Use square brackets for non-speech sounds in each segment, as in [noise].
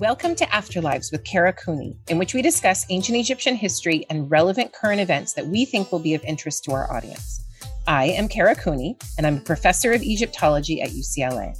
Welcome to Afterlives with Kara Cooney, in which we discuss ancient Egyptian history and relevant current events that we think will be of interest to our audience. I am Kara Cooney, and I'm a professor of Egyptology at UCLA.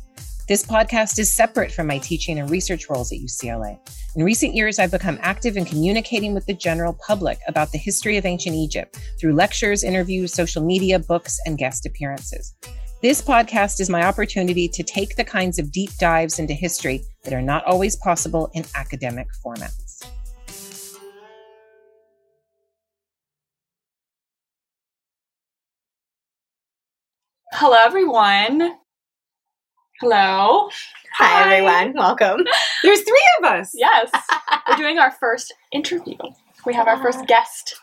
This podcast is separate from my teaching and research roles at UCLA. In recent years, I've become active in communicating with the general public about the history of ancient Egypt through lectures, interviews, social media, books, and guest appearances. This podcast is my opportunity to take the kinds of deep dives into history that are not always possible in academic formats. Hello, everyone. Hello. Hi, everyone. Welcome. There's three of us. Yes, [laughs] we're doing our first interview. We have our first guest.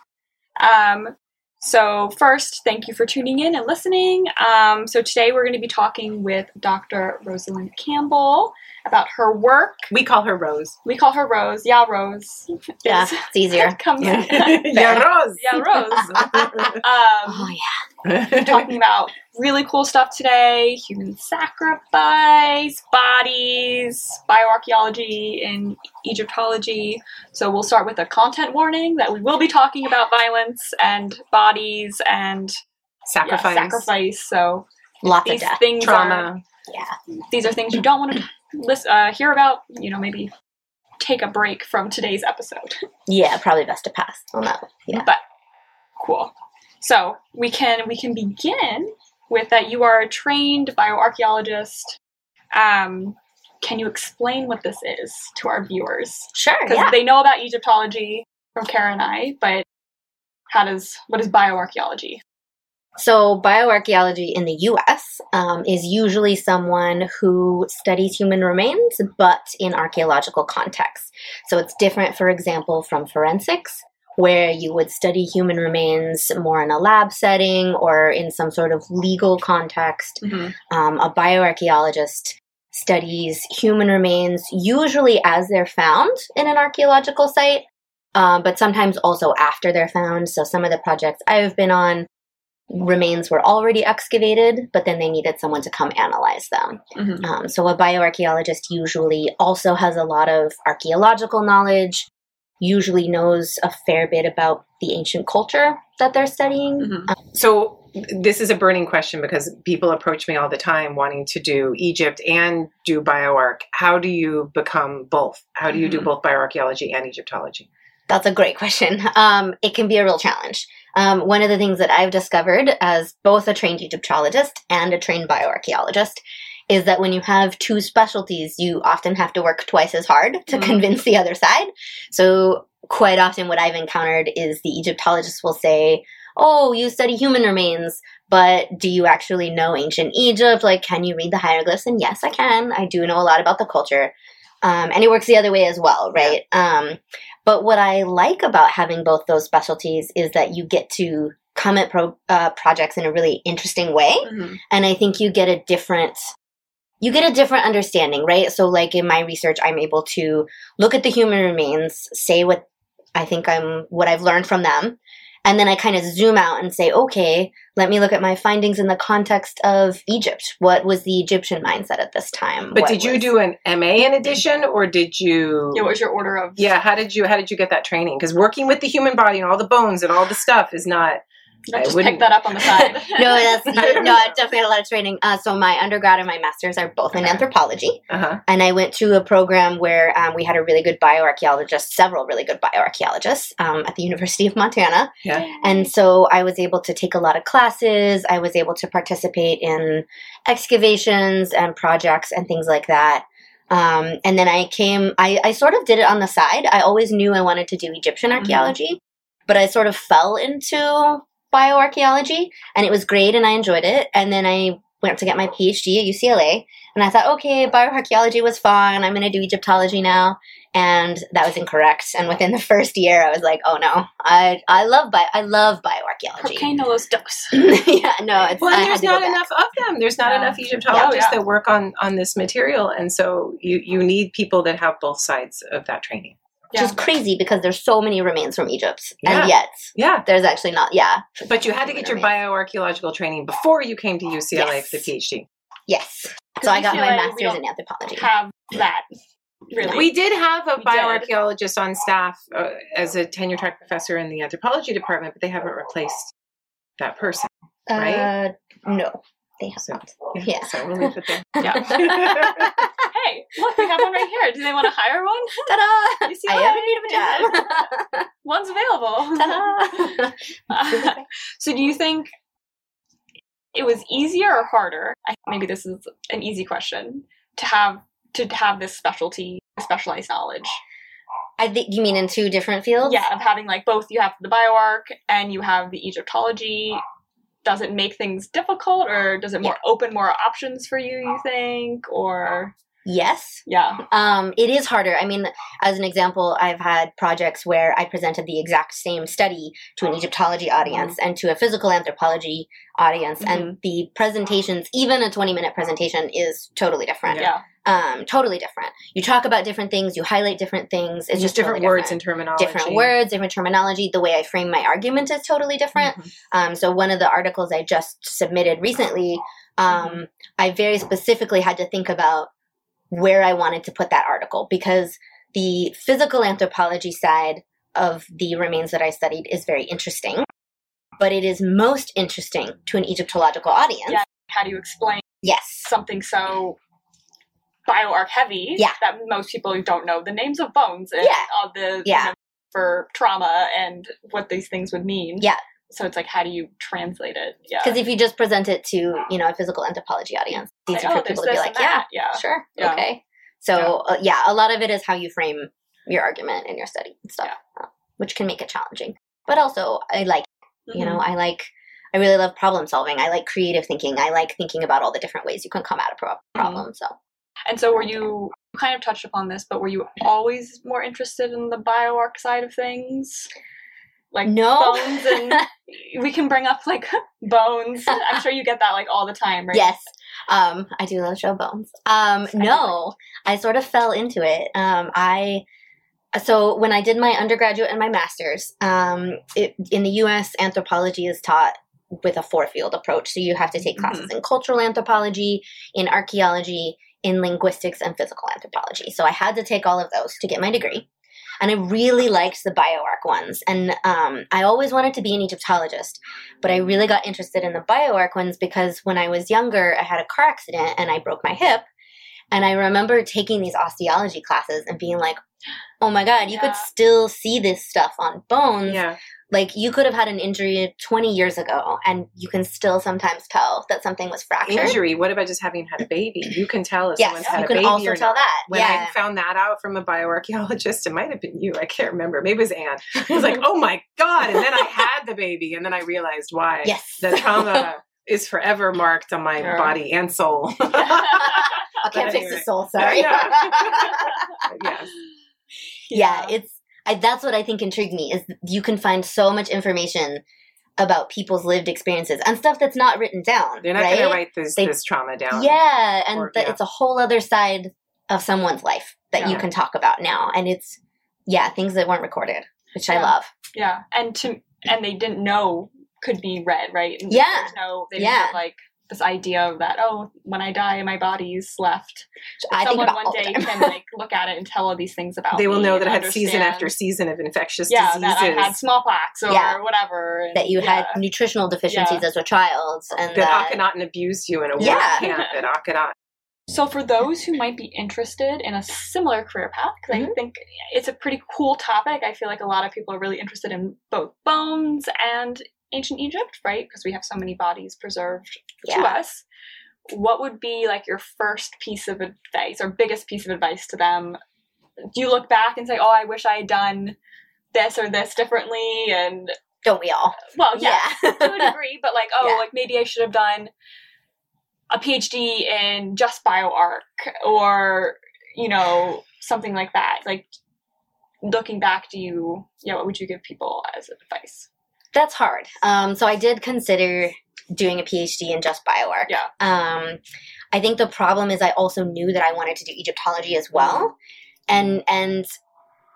Um, so, first, thank you for tuning in and listening. Um, so, today we're going to be talking with Dr. Roselyn Campbell about her work. We call her Rose. We call her Rose. Yeah, Rose. Yeah, Is- it's easier. [laughs] comes yeah, [laughs] Rose. Yeah, Rose. [laughs] Um, Oh, yeah. talking about really cool stuff today human sacrifice, bodies, bioarchaeology, and Egyptology. So we'll start with a content warning that we will be talking about violence and bodies and sacrifice. yeah, Sacrifice. sacrifice. So Lots of death. things are Trauma. Yeah. these are things you don't want to listen, uh, hear about. You know, maybe take a break from today's episode. [laughs] Yeah, probably best to pass on that. one. Yeah. But cool. So we can we can begin with that. You are a trained bioarchaeologist. Um, can you explain what this is to our viewers? Sure. Because Yeah. they know about Egyptology from Kara and I, but how does what is bioarchaeology? So, bioarchaeology in the US um, is usually someone who studies human remains, but in archaeological contexts. So, it's different, for example, from forensics, where you would study human remains more in a lab setting or in some sort of legal context. Um, a bioarchaeologist studies human remains usually as they're found in an archaeological site, uh, but sometimes also after they're found. So, some of the projects I've been on, remains were already excavated, but then they needed someone to come analyze them. Mhm. Um, so, a bioarchaeologist usually also has a lot of archaeological knowledge, usually knows a fair bit about the ancient culture that they're studying. Mhm. So this is a burning question because people approach me all the time wanting to do Egypt and do bioarch. How do you become both? How do you do Mhm. both bioarchaeology and Egyptology? That's a great [laughs] question. Um, it can be a real challenge. Um, one of the things that I've discovered as both a trained Egyptologist and a trained bioarchaeologist is that when you have two specialties, you often have to work twice as hard to Mhm. convince the other side. So, quite often, what I've encountered is the Egyptologist will say, Oh, you study human remains, but do you actually know ancient Egypt? Like, can you read the hieroglyphs? And yes, I can. I do know a lot about the culture. Um, and it works the other way as well, right? Um, but what I like about having both those specialties is that you get to come at pro- uh, projects in a really interesting way, Mhm. and I think you get a different you get a different understanding, right? So, like in my research, I'm able to look at the human remains, say what I think I'm what I've learned from them, and then I kind of zoom out and say, okay, let me look at my findings in the context of Egypt. What was the Egyptian mindset at this time? But What did you was- do an MA in addition or did you Yeah, what was your order of? Yeah, how did you how did you get that training? Because working with the human body and all the bones and all the stuff is not Did I just wouldn't- pick that up on the side. [laughs] no, that's [laughs] no, I definitely had a lot of training. Uh, so my undergrad and my master's are both in anthropology, uh-huh. and I went to a program where um, we had a really good bioarchaeologist, several really good bioarchaeologists um, at the University of Montana, Yeah. and so I was able to take a lot of classes. I was able to participate in excavations and projects and things like that. Um, and then I came, I, I sort of did it on the side. I always knew I wanted to do Egyptian archaeology, but I sort of fell into bioarchaeology and it was great and I enjoyed it. And then I went to get my PhD at UCLA and I thought, okay, bioarchaeology was fun. I'm going to do Egyptology now. And that was incorrect. And within the first year, I was like, oh no, I, I love bio, I love bioarchaeology. Cocaine no los dos. [laughs] yeah, no, it's, Well, I and had there's not enough of them. There's not enough Egyptologists Yeah, yeah. that work on on this material, and so you you need people that have both sides of that training. Which is crazy because there's so many remains from Egypt. Yeah. And yet, Yeah, there's actually not, yeah. but you had to get your bioarchaeological training before you came to UCLA Yes. for the PhD. Yes. So I got my UCLA, we master's in anthropology. have that Really? We did have a We did. bioarchaeologist on staff uh, as a tenure track professor in the anthropology department, but they haven't replaced that person. Right? Uh, no, they have So- not. Yeah. So we'll leave it there. [laughs] Yeah. [laughs] hey, look, we have one right here. Do they want to hire one? [laughs] Ta-da! You see I that? have a job. [laughs] One's available. [laughs] Ta-da! so do you think it was easier or harder? I, maybe this is an easy question to have to have this specialty, specialized knowledge. I think you mean in two different fields. Yeah, of having like both. You have the bioarc and you have the Egyptology. Does it make things difficult, or does it more open more options for you? You think, or Yes. yeah, Um, it is harder. I mean, as an example, I've had projects where I presented the exact same study to an Egyptology audience and to a physical anthropology audience, and the presentations, even a 20 minute presentation, is totally different. yeah, Um, totally different. You talk about different things, you highlight different things. It's Just just different totally words and terminology. different words, different terminology. The way I frame my argument is totally different. Mhm. Um, so one of the articles I just submitted recently, um, I very specifically had to think about where I wanted to put that article because the physical anthropology side of the remains that I studied is very interesting, but it is most interesting to an Egyptological audience. Yeah. How do you explain Yes. something so bioarc heavy Yeah. that most people don't know the names of bones and Yeah. all the Yeah. you know, for trauma and what these things would mean. Yeah. So it's like, how do you translate it? Yeah. Because if you just present it to, you know, a physical anthropology audience, it's easy Like, oh, for people to be like, yeah, yeah. sure, Yeah. okay. So uh, yeah, a lot of it is how you frame your argument and your study and stuff, uh, which can make it challenging. But also, I like, you know, Mm-hmm. I like, I really love problem solving. I like creative thinking. I like thinking about all the different ways you can come at a pro- Mm-hmm. problem. So And so, were you you kind of touched upon this, but were you always more interested in the bioarc side of things? Like No. bones, and [laughs] we can bring up like bones. I'm sure you get that like all the time, right? yes, um, I do love show bones. Um, no, I sort of fell into it. Um, I so when I did my undergraduate and my master's, um, it, in the U.S., anthropology is taught with a four field approach. So you have to take classes in cultural anthropology, in archaeology, in linguistics, and physical anthropology. So I had to take all of those to get my degree. And I really liked the bioarc ones. And um, I always wanted to be an Egyptologist, but I really got interested in the bioarc ones because when I was younger, I had a car accident and I broke my hip. And I remember taking these osteology classes and being like, oh my God, you Yeah. could still see this stuff on bones. Yeah. Like you could have had an injury 20 years ago and you can still sometimes tell that something was fractured. Injury. What about just having had a baby? You can tell if Yes, someone's had a baby. you can also tell not. that. When yeah. I found that out from a bioarchaeologist, it might have been you. I can't remember. Maybe it was Anne. I was like, [laughs] oh my God. And then I had the baby, and then I realized why. yes. The trauma [laughs] is forever marked on my Sure. body and soul. [laughs] I can't But fix the soul, sorry. yes. yeah, it's I, that's what I think intrigued me is you can find so much information about people's lived experiences and stuff that's not written down. They're not right? going to write this, They- this trauma down. Yeah, and Or- that yeah. it's a whole other side of someone's life that you can talk about now, and it's yeah things that weren't recorded, which I love. Yeah, and to and they didn't know could be read, right? And Yeah. There's no, they didn't Yeah. have like this idea of that. Oh, when I die, my body's left. I think Someone about one day time. can like [laughs] look at it and tell all these things about. It. They will me know that I had season after season of infectious Yeah, diseases. that I had smallpox or Yeah. whatever. and- that you yeah. had nutritional deficiencies Yeah. as a child, and that that Akhenaten abused you in a Yeah. war camp at Akhetaten. So, for those who might be interested in a similar career path, because Mm-hmm. I think it's a pretty cool topic, I feel like a lot of people are really interested in both bones and ancient Egypt, right? Because we have so many bodies preserved to us. What would be like your first piece of advice or biggest piece of advice to them? Do you look back and say, "Oh, I wish I had done this or this differently"? And Don't we all? well, yeah, Yeah. [laughs] to a degree, but like, oh, Yeah. like maybe I should have done a PhD in just bioarc or, you know, something like that. Like, looking back, do you, yeah, what would you give people as advice? That's hard. Um, so I did consider doing a PhD in just bioarc. Yeah. Um, I think the problem is I also knew that I wanted to do Egyptology as well, and and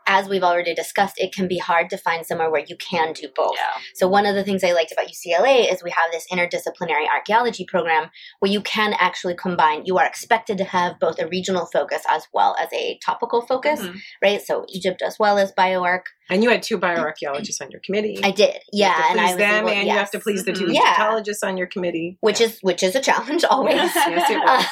as we've already discussed, it can be hard to find somewhere where you can do both. Yeah. So one of the things I liked about UCLA is we have this interdisciplinary archaeology program where you can actually combine. You are expected to have both a regional focus as well as a topical focus, Mhm. right? So Egypt as well as bioarc. And you had two bioarchaeologists on your committee. I did, yeah, and I was them, able, and you have to please the two Mhm. Yeah. Egyptologists on your committee. which is which is a challenge [laughs] always. yes, it was.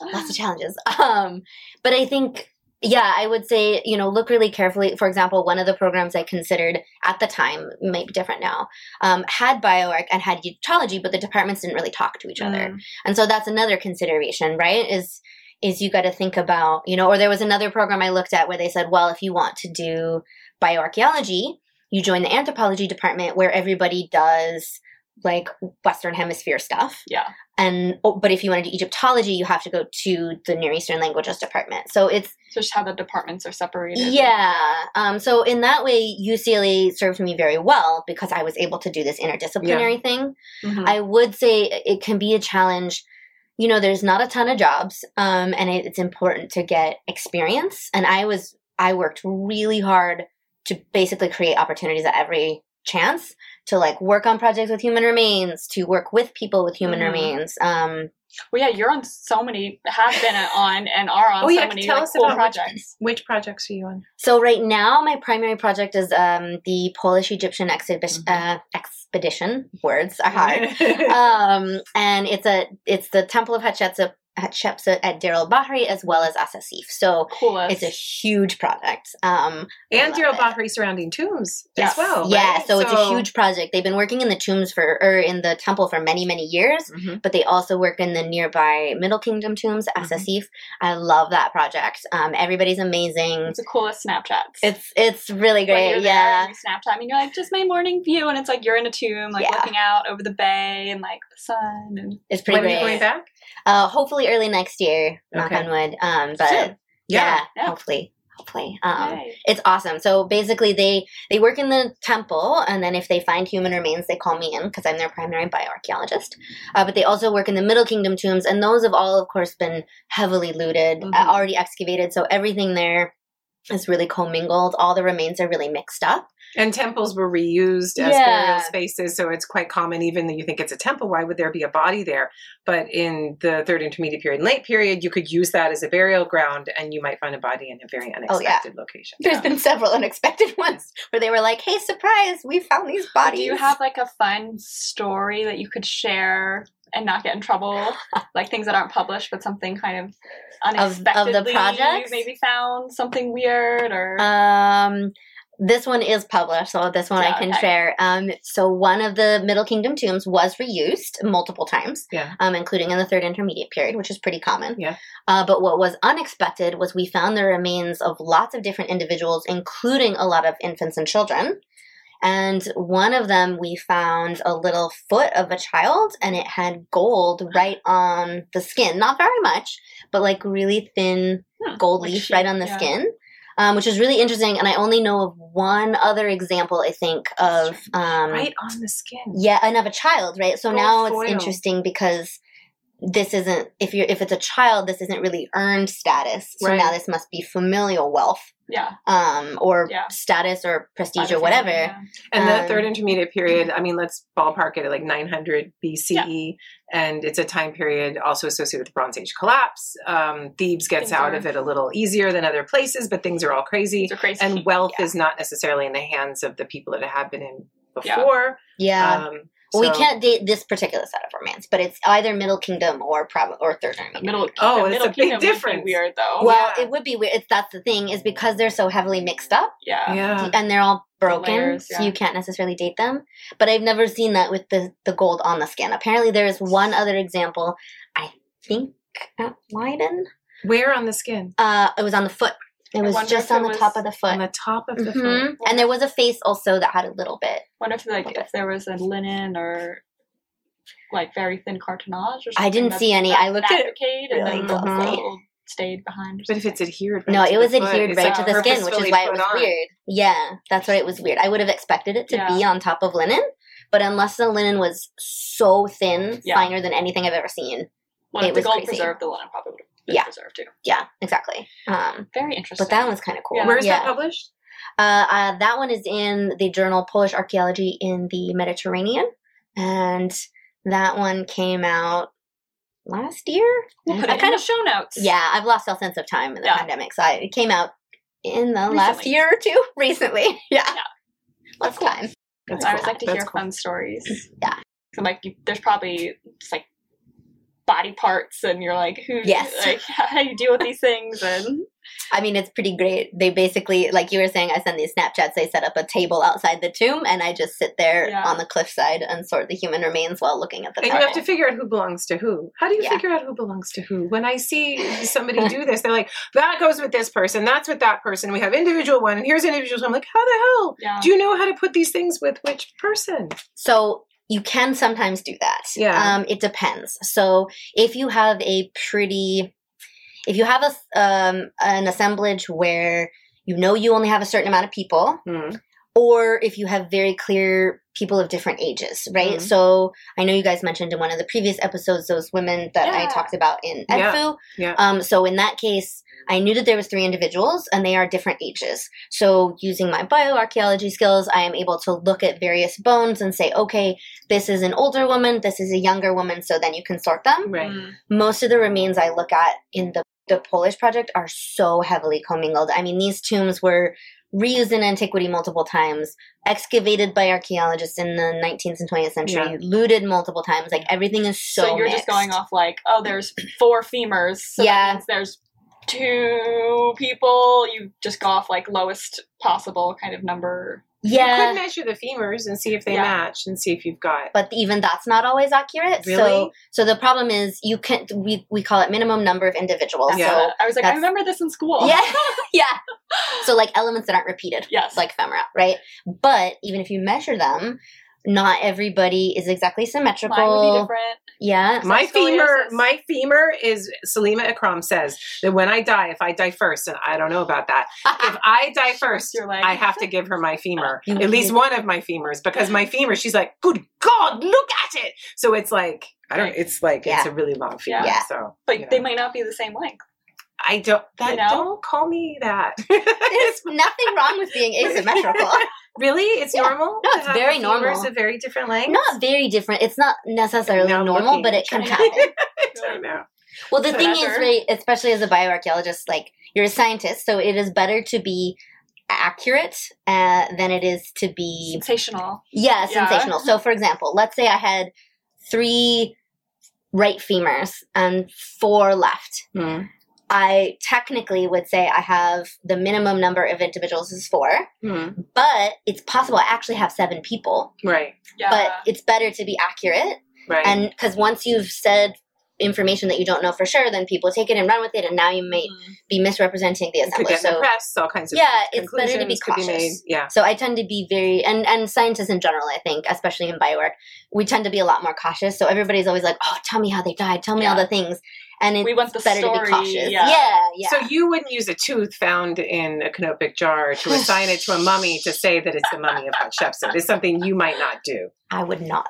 [laughs] lots of challenges. Um, but I think, yeah, I would say, you know, look really carefully. For example, one of the programs I considered at the time, might be different now, um, had bioarc and had Egyptology, but the departments didn't really talk to each other. Mm. And so that's another consideration, right? Is is you got to think about, you know, or there was another program I looked at where they said, well, if you want to do bioarchaeology, you join the anthropology department where everybody does like Western Hemisphere stuff. Yeah. And oh, but if you want to do Egyptology, you have to go to the Near Eastern Languages department. So it's So just how the departments are separated. yeah. Um, so in that way, UCLA served me very well because I was able to do this interdisciplinary thing. Mhm. I would say it can be a challenge. You know, there's not a ton of jobs, um, and it, it's important to get experience. And I was, I worked really hard to basically create opportunities at every chance to like work on projects with human remains, to work with people with human Mhm. remains. Um, Well, yeah, you're on so many, have been on, and are on Oh, so yeah, many tell like, us cool about which- projects. Which projects are you on? so right now, my primary project is um, the Polish Egyptian exhibition. Uh, expedition. Words are hard. [laughs] um, and it's a it's the Temple of Hatshepsut, At Deir el Bahri as well as Asasif. So Coolest. it's a huge project. Um, and Deir. Bahri surrounding tombs Yes. as well. yeah, right? so, it's a huge project. They've been working in the tombs for or in the temple for many many years. Mhm. But they also work in the nearby Middle Kingdom tombs, Mhm. I love that project. Um, everybody's amazing. It's the coolest Snapchats. It's it's really great. Yeah, Snapchat and you're like, just my morning view, and it's like you're in a tomb, like Yeah. looking out over the bay and like the sun, and it's pretty When are you going back? Uh, hopefully early next year. Knock Okay. on wood. Um, but Soon. yeah, Yeah. hopefully, hopefully. Um, it's awesome. So basically, they they work in the temple, and then if they find human remains, they call me in because I'm their primary bioarchaeologist. Uh, but they also work in the Middle Kingdom tombs, and those have all, of course, been heavily looted, uh, already excavated. So everything there is really commingled. All the remains are really mixed up. And temples were reused as Yeah. burial spaces, so it's quite common. Even though you think it's a temple, why would there be a body there? But in the third intermediate period and late period, you could use that as a burial ground, and you might find a body in a very Oh, yeah. unexpected location. There's been several [laughs] unexpected ones where they were like, "Hey, surprise! We found these bodies." Do you have like a fun story that you could share and not get in trouble? [laughs] like things that aren't published, but something kind of unexpected? of the project. you maybe found something weird or Um, this one is published, so this one Yeah, I can okay. share. Um, so one of the Middle Kingdom tombs was reused multiple times, Yeah. um, including in the Third Intermediate period, which is pretty common. Yeah. Uh, but what was unexpected was we found the remains of lots of different individuals, including a lot of infants and children. And one of them, we found a little foot of a child, and it had gold right on the skin. Not very much, but like really thin Hmm, gold leaf right on the yeah. skin, um, which is really interesting. And I only know of one other example, I think, of um, Right on the skin. yeah, and of a child, right? So Gold now foil. it's interesting because this isn't if you're if it's a child, this isn't really earned status. So Right. now this must be familial wealth, yeah, um, or Yeah. status or prestige other or whatever. family, yeah. And the Um, third intermediate period, I mean, let's ballpark it at like 900 BCE, and it's a time period also associated with the Bronze Age collapse. Um, Thebes gets Things out are- of it a little easier than other places, but things are all crazy. Are crazy. And wealth Yeah. is not necessarily in the hands of the people that it had been in Yeah. before. Yeah. Um, well, we can't date this particular set of romance, but it's either Middle Kingdom or Prov- or Third Intermediate. middle. Oh, the it's middle a big kingdom would be difference. Weird though. well, yeah. it would be weird. It's that's the thing is because they're so heavily mixed up. yeah. Yeah. and they're all broken, layers, so you can't necessarily date them. But I've never seen that with the the gold on the skin. Apparently, there is one other example. I think at Leiden. Where on the skin? Uh, it was on the foot. It was just on it the was top of the foot. On the top of the foot. Mhm. And there was a face also that had a little bit. Wonder if like if there was a linen or like very thin cartonnage or something. I didn't see any. I looked at it decayed and really then the closely. gold stayed behind. But if it's adhered, right No, to it the was foot, adhered it's right to the skin, which is why it was on. weird. Yeah, that's why it was weird. I would have expected it to be on top of linen, but unless the linen was so thin, Yeah. finer than anything I've ever seen, well, it if the was gold crazy. preserved, the linen probably would have been Yeah. preserved too. Yeah, exactly. Um, Very interesting. but that one's kind of cool. Yeah. Where's yeah. that published? Uh, uh, that one is in the journal Polish Archaeology in the Mediterranean, and that one came out last year. we'll put I it kind in of the show notes. yeah, I've lost all sense of time in the Yeah. pandemic, so I, it came out in the last year or two. [laughs] Recently, yeah, Yeah. lots of cool. time. That's I always cool. like to That's hear cool. fun stories. Yeah. So like, you, there's probably just like body parts, and you're like, who? Yes. [laughs] Like, how do you deal with these things? And [laughs] I mean, it's pretty great. They basically, like you were saying, I send these Snapchats. They set up a table outside the tomb, and I just sit there Yeah. on the cliffside and sort the human remains while looking at the And you have to figure out who belongs to who. How do you Yeah. figure out who belongs to who? When I see [laughs] somebody do this, they're like, that goes with this person, that's with that person. We have individual one, and here's individual. one. I'm like, how the hell yeah, do you know how to put these things with which person? So you can sometimes do that. Yeah. Um, it depends. So if you have a pretty, if you have a um, an assemblage where you know you only have a certain amount of people, Hmm. or if you have very clear people of different ages, right? Mhm. So I know you guys mentioned in one of the previous episodes those women that I talked about in Yeah. Edfu. Yeah. Um, so in that case, I knew that there was three individuals and they are different ages. So using my bioarchaeology skills, I am able to look at various bones and say, okay, this is an older woman, this is a younger woman, so then you can sort them. Right. Mm. Most of the remains I look at in the, the Polish project are so heavily commingled. I mean, these tombs were reused in antiquity multiple times, excavated by archaeologists in the 19th and 20th century, Yeah. looted multiple times. Like everything is so. So, you're just going off like, oh, there's four femurs. So Yeah. that means there's two people. You just go off like lowest possible kind of number. Yeah. You Yeah. could measure the femurs and see if they Yeah. match and see if you've got. but even that's not always accurate. So Really? so the problem is you can't, we we call it minimum number of individuals. Yeah. what- I was like, I remember this in school. Yeah, [laughs] yeah. So like elements that aren't repeated, Yes. like femora, right? But even if you measure them, not everybody is exactly symmetrical. Mine would be different. Yeah. My Scoliosis. femur, my femur is Salima Ikram says that when I die, if I die first, and I don't know about that, [laughs] if I die first, Your leg. I have to give her my femur, [laughs] at least one of my femurs, because my femur, she's like, "Good God, look at it!" So it's like I don't. It's like it's a really long femur. Yeah. So, But you know. they might not be the same length. I don't. That You know? don't call me that. There's [laughs] nothing wrong with being asymmetrical. Really, it's Yeah. normal. No, it's have very the femurs normal. of very different lengths. not very different. It's not necessarily Now I'm normal, looking but it can happen. [laughs] I know. Well, the To thing is, right, especially as a bioarchaeologist, like you're a scientist, so it is better to be accurate uh, than it is to be Sensational. yeah Yeah. sensational. So, for example, let's say I had three right femurs and four left. Hmm. I technically would say I have the minimum number of individuals is four, Hmm. but it's possible I actually have seven people. Right. Yeah. But it's better to be accurate Right. and because once you've said information that you don't know for sure, then people take it and run with it, and now you may Mm. be misrepresenting the It could assembly. get in the So, press. All kinds of yeah, it's better to be conclusions could made. cautious. Yeah. so I tend to be very and and scientists in general, I think, especially in biowork, we tend to be a lot more cautious. So everybody's always like, "Oh, tell me how they died. Tell me all the things." And it's We want the better to story, be cautious. yeah. yeah, yeah. So you wouldn't use a tooth found in a canopic jar to assign it to a mummy to say that it's the mummy of Hatshepsut. It's something you might not do. I would not.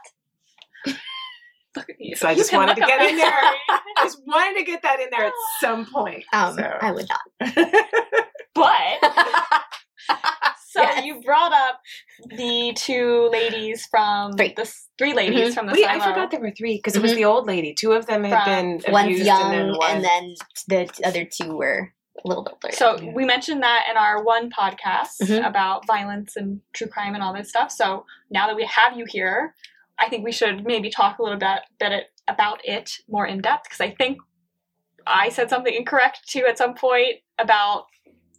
Look at you. So I just wanted to get in there. [laughs] I just wanted to get that in there at some point. Um, So. I would not. [laughs] But [laughs] so Yes. you brought up the two ladies from Three. the three ladies Mhm. from the Wait, I forgot there were three because it was the old lady. Two of them had From- been One's young, and then one. and then the other two were a little bit older. So Yeah. we mentioned that in our one podcast Mhm. about violence and true crime and all this stuff. So now that we have you here, I think we should maybe talk a little bit, bit it, about it more in depth because I think I said something incorrect too at some point about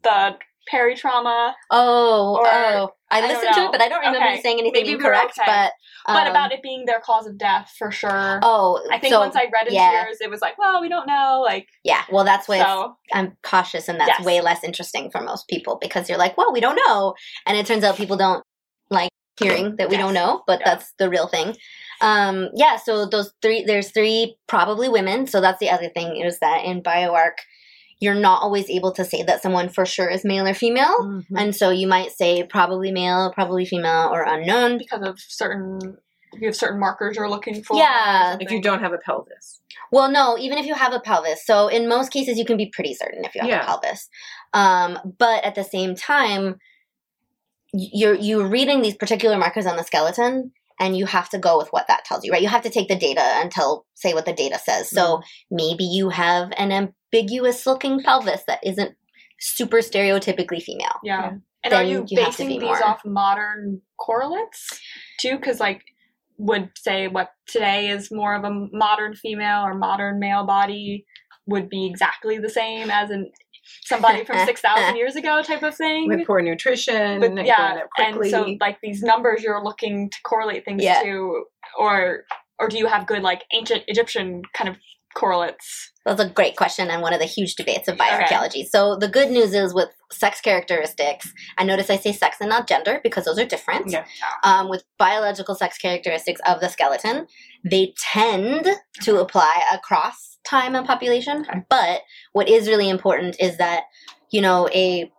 the peri trauma, oh, or- oh, I I listened to it, but I don't remember Okay. saying anything Maybe incorrect. okay. But but um, about it being their cause of death for sure. Oh, I think so, once I read into yeah. yours, it was like, well, we don't know. Like, Yeah, well, that's why so I'm cautious, and that's Yes. way less interesting for most people because you're like, well, we don't know, and it turns out people don't like hearing that we Yes. don't know, but Yeah. that's the real thing. Um, yeah, so those three, there's three probably women. So that's the other thing is that in bioarc, you're not always able to say that someone for sure is male or female. Mhm. And so you might say probably male, probably female, or unknown. because of certain you have certain markers you're looking for. Yeah. If you don't have a pelvis. Well, no, even if you have a pelvis. So in most cases, you can be pretty certain if you have Yeah. a pelvis. Um, but at the same time, you're you're reading these particular markers on the skeleton, and you have to go with what that tells you, right? You have to take the data and tell say what the data says. So mm-hmm. maybe you have an ambiguous looking pelvis that isn't super stereotypically female. Yeah. And are then you, you have to basing be these more- off modern correlates too? Because like would say what today is more of a modern female or modern male body would be exactly the same as in somebody from [laughs] six thousand years ago type of thing. With poor nutrition, but and yeah, and so like these numbers you're looking to correlate things Yeah. to, or or do you have good like ancient Egyptian kind of correlates? That's a great question and one of the huge debates of bioarchaeology. So the good news is with sex characteristics, and notice I say sex and not gender because those are different. Yeah. Um, with biological sex characteristics of the skeleton, they tend to apply across time and population. Okay. But what is really important is that, you know, a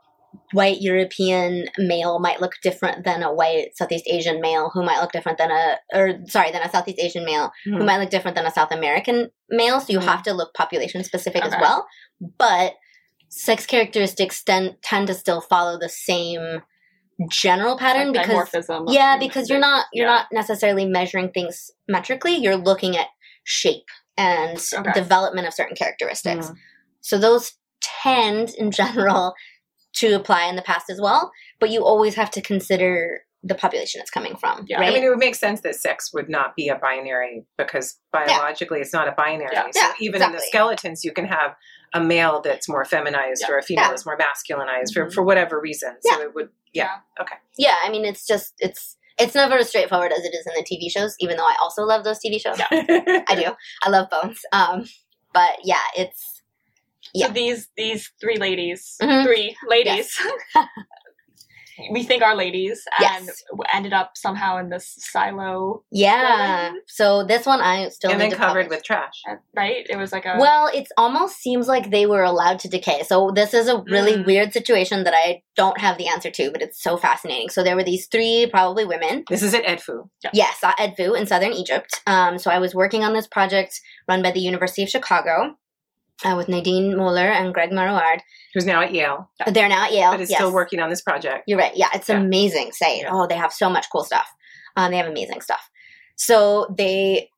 white European male might look different than a white Southeast Asian male who might look different than a, or sorry, than a Southeast Asian male who Mhm. might look different than a South American male. So you Mhm. have to look population specific as well. But sex characteristics tend, tend to still follow the same general pattern Like because yeah, because you're not you're Yeah. not necessarily measuring things metrically. You're looking at shape and Okay. development of certain characteristics. Mhm. So those tend, in general, to apply in the past as well. But you always have to consider the population it's coming from, Yeah. right? I mean, it would make sense that sex would not be a binary because biologically it's not a binary. Yeah. So Yeah, even in the skeletons, you can have a male that's more feminized Yeah. or a female Yeah. that's more masculinized for, Mhm. for whatever reason. So it would, yeah. Okay. Yeah, I mean, it's just it's it's never as straightforward as it is in the TV shows. Even though I also love those TV shows, Yeah. [laughs] I do. I love Bones. Um, but yeah, it's Yeah. So these these three ladies, Mhm. three ladies, [laughs] we think are ladies, and Yes. ended up somehow in this silo, yeah. So this one I still and need then to covered publish. with trash. right? It was like a Well, it almost seems like they were allowed to decay. So this is a really Mm. weird situation that I don't have the answer to, but it's so fascinating. So there were these three probably women. This is at Edfu. Yes, at Edfu in southern Egypt. Um, so I was working on this project run by the University of Chicago uh, with Nadine Moeller and Greg Marouard. Who's now at Yale, They're now at Yale. but is yes. still working on this project. You're right. Yeah, it's Yeah. amazing site. Yeah. Oh, they have so much cool stuff. Um, they have amazing stuff. So they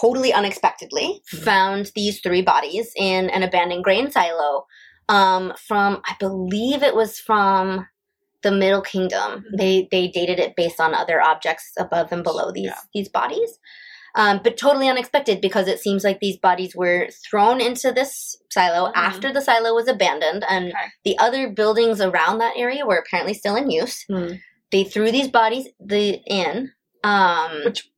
totally unexpectedly Mhm. found these three bodies in an abandoned grain silo um, from, I believe it was from the Middle Kingdom. They they dated it based on other objects above and below these Yeah. these bodies. Um, but totally unexpected because it seems like these bodies were thrown into this silo Mhm. after the silo was abandoned, and Okay. the other buildings around that area were apparently still in use. Hmm. They threw these bodies the in. Um, Which-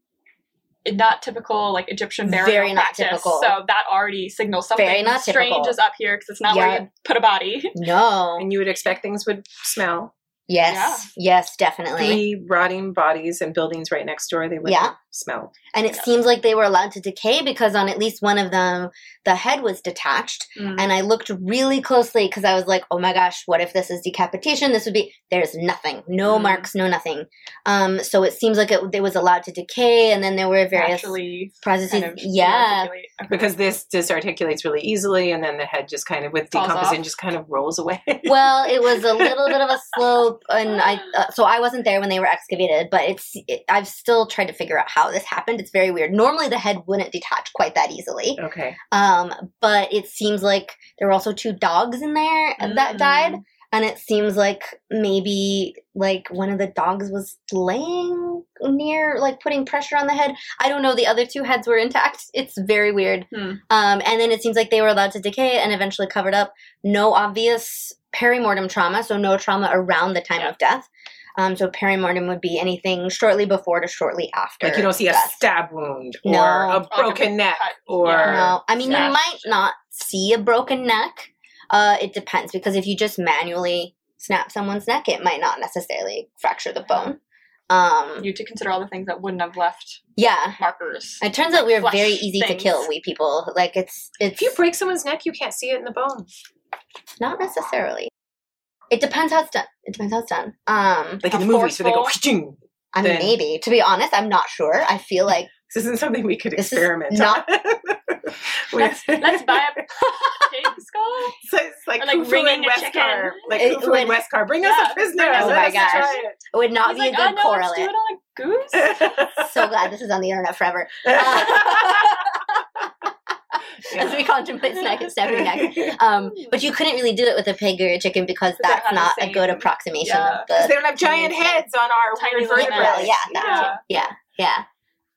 not typical like Egyptian burial Very not practice. typical. So that already signals something Very not strange typical. is up here because it's not where Yeah. you put a body. no. [laughs] And you would expect things would smell. Yes. Yes, definitely. Three rotting bodies and buildings right next door, they would Yeah. Smell. And it Yeah. seems like they were allowed to decay because on at least one of them, the head was detached. Mm. And I looked really closely because I was like, oh my gosh, what if this is decapitation? This would be, there's nothing, no Mm. marks, no nothing. Um, so it seems like it, it was allowed to decay. And then there were various Naturally, processes. kind of yeah. Okay. Because this disarticulates really easily, and then the head just kind of, with Falls decomposition, off. just kind of rolls away. [laughs] well, it was a little bit of a slope, and I uh, so I wasn't there when they were excavated, but it's it, I've still tried to figure out how this happened. It's very weird. Normally, the head wouldn't detach quite that easily, okay. um, but it seems like there were also two dogs in there that Mm. died, and it seems like maybe like one of the dogs was laying near, like putting pressure on the head. I don't know. The other two heads were intact. [laughs] It's very weird. Hmm. Um, and then it seems like they were allowed to decay and eventually covered up. No obvious perimortem trauma, so no trauma around the time Yeah. of death. Um, so perimortem would be anything shortly before to shortly after. Like you don't see a stab wound or No. a broken neck or No, I mean Yeah. you might not see a broken neck. Uh, it depends because if you just manually snap someone's neck, it might not necessarily fracture the bone. Um, you to consider all the things that wouldn't have left yeah. markers. It turns out we're very easy to kill. We people like it's it's If you break someone's neck, you can't see it in the bone. not necessarily. It depends how it's done. It depends how it's done. Um, Like in the movies where they go, forceful. "Whooshing." I mean, maybe. To be honest, I'm not sure. I feel like [laughs] This isn't something we could experiment not- on. [laughs] Let's let's buy a [laughs] pig skull. So it's like, Or, like, Khufu ringing and a Westcar. chicken. Like It Khufu would- and Westcar. Bring us Yeah, a prisoner. bring us a Let us prisoner. try it would not He's be like, a good oh no, let's do it on a goose. So glad this is on the internet forever. As we contemplate snack and snapping next. Um, but you couldn't really do it with a pig or a chicken because that's not a good approximation yeah. of the they don't have giant heads on our Tiny weird vertebrae. vertebrae. Yeah, Yeah. Yeah, yeah.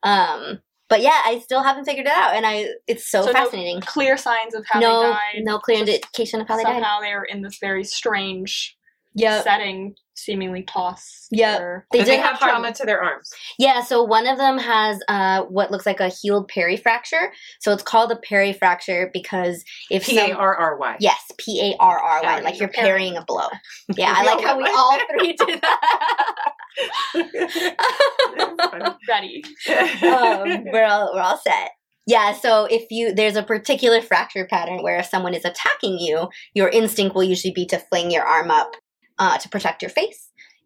Um, but yeah, I still haven't figured it out, and I it's so, So no fascinating. Clear signs of how no, they died. no clear indication of how they died. Somehow they were in this very strange Yeah, setting, seemingly toss. Yeah. or- they did they have have trauma trauma. to their arms. Yeah, so one of them has uh, what looks like a healed parry fracture. So it's called a parry fracture because if P A some- R R Y. Yes, P A R R Y, like you're Parrying. parrying a blow. Yeah, I like how we all three did that. [laughs] ready. um, we're all we're all set. Yeah, so if you there's a particular fracture pattern where if someone is attacking you, your instinct will usually be to fling your arm up uh, to protect your face.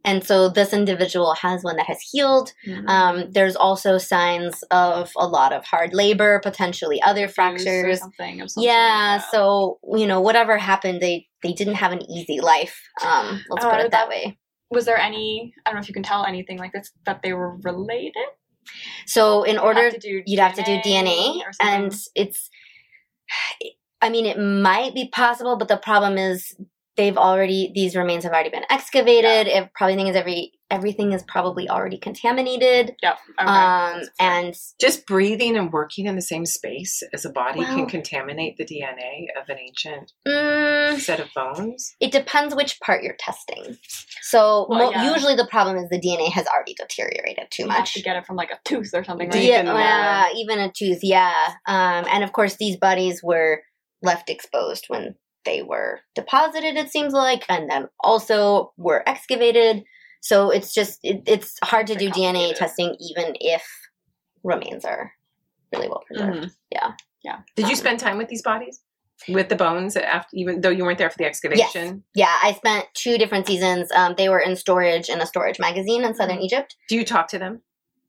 And so this individual has one that has healed. Mm-hmm. Um, there's also signs of a lot of hard labor, potentially other Or fractures. something of some Yeah, sort, so you know whatever happened, they they didn't have an easy life. Um, let's put Uh, it that way. was there any? I don't know if you can tell anything like this that they were related. So in order have to do you'd have to do DNA, and it's. I mean, it might be possible, but the problem is they've already these remains have already been excavated. If probably thing is every everything is probably already contaminated. Yep. Okay. Um, and Just breathing and working in the same space as a body Well- can contaminate the DNA of an ancient mm, set of bones. it depends which part you're testing. So Well, mo- yeah. usually the problem is the DNA has already deteriorated too you have much. to get it from like a tooth or something, right? Yeah, in uh, even a tooth, yeah. Um, and of course, these bodies were left exposed when they were deposited. It seems like, and then also were excavated. So it's just it, it's hard to do DNA testing, even if remains are really well preserved. Mhm. Yeah. Yeah. Did you Um, spend time with these bodies? With the bones, after, even though you weren't there for the excavation? Yeah, I spent two different seasons. Um, they were in storage in a storage magazine in southern Egypt. Do you talk to them?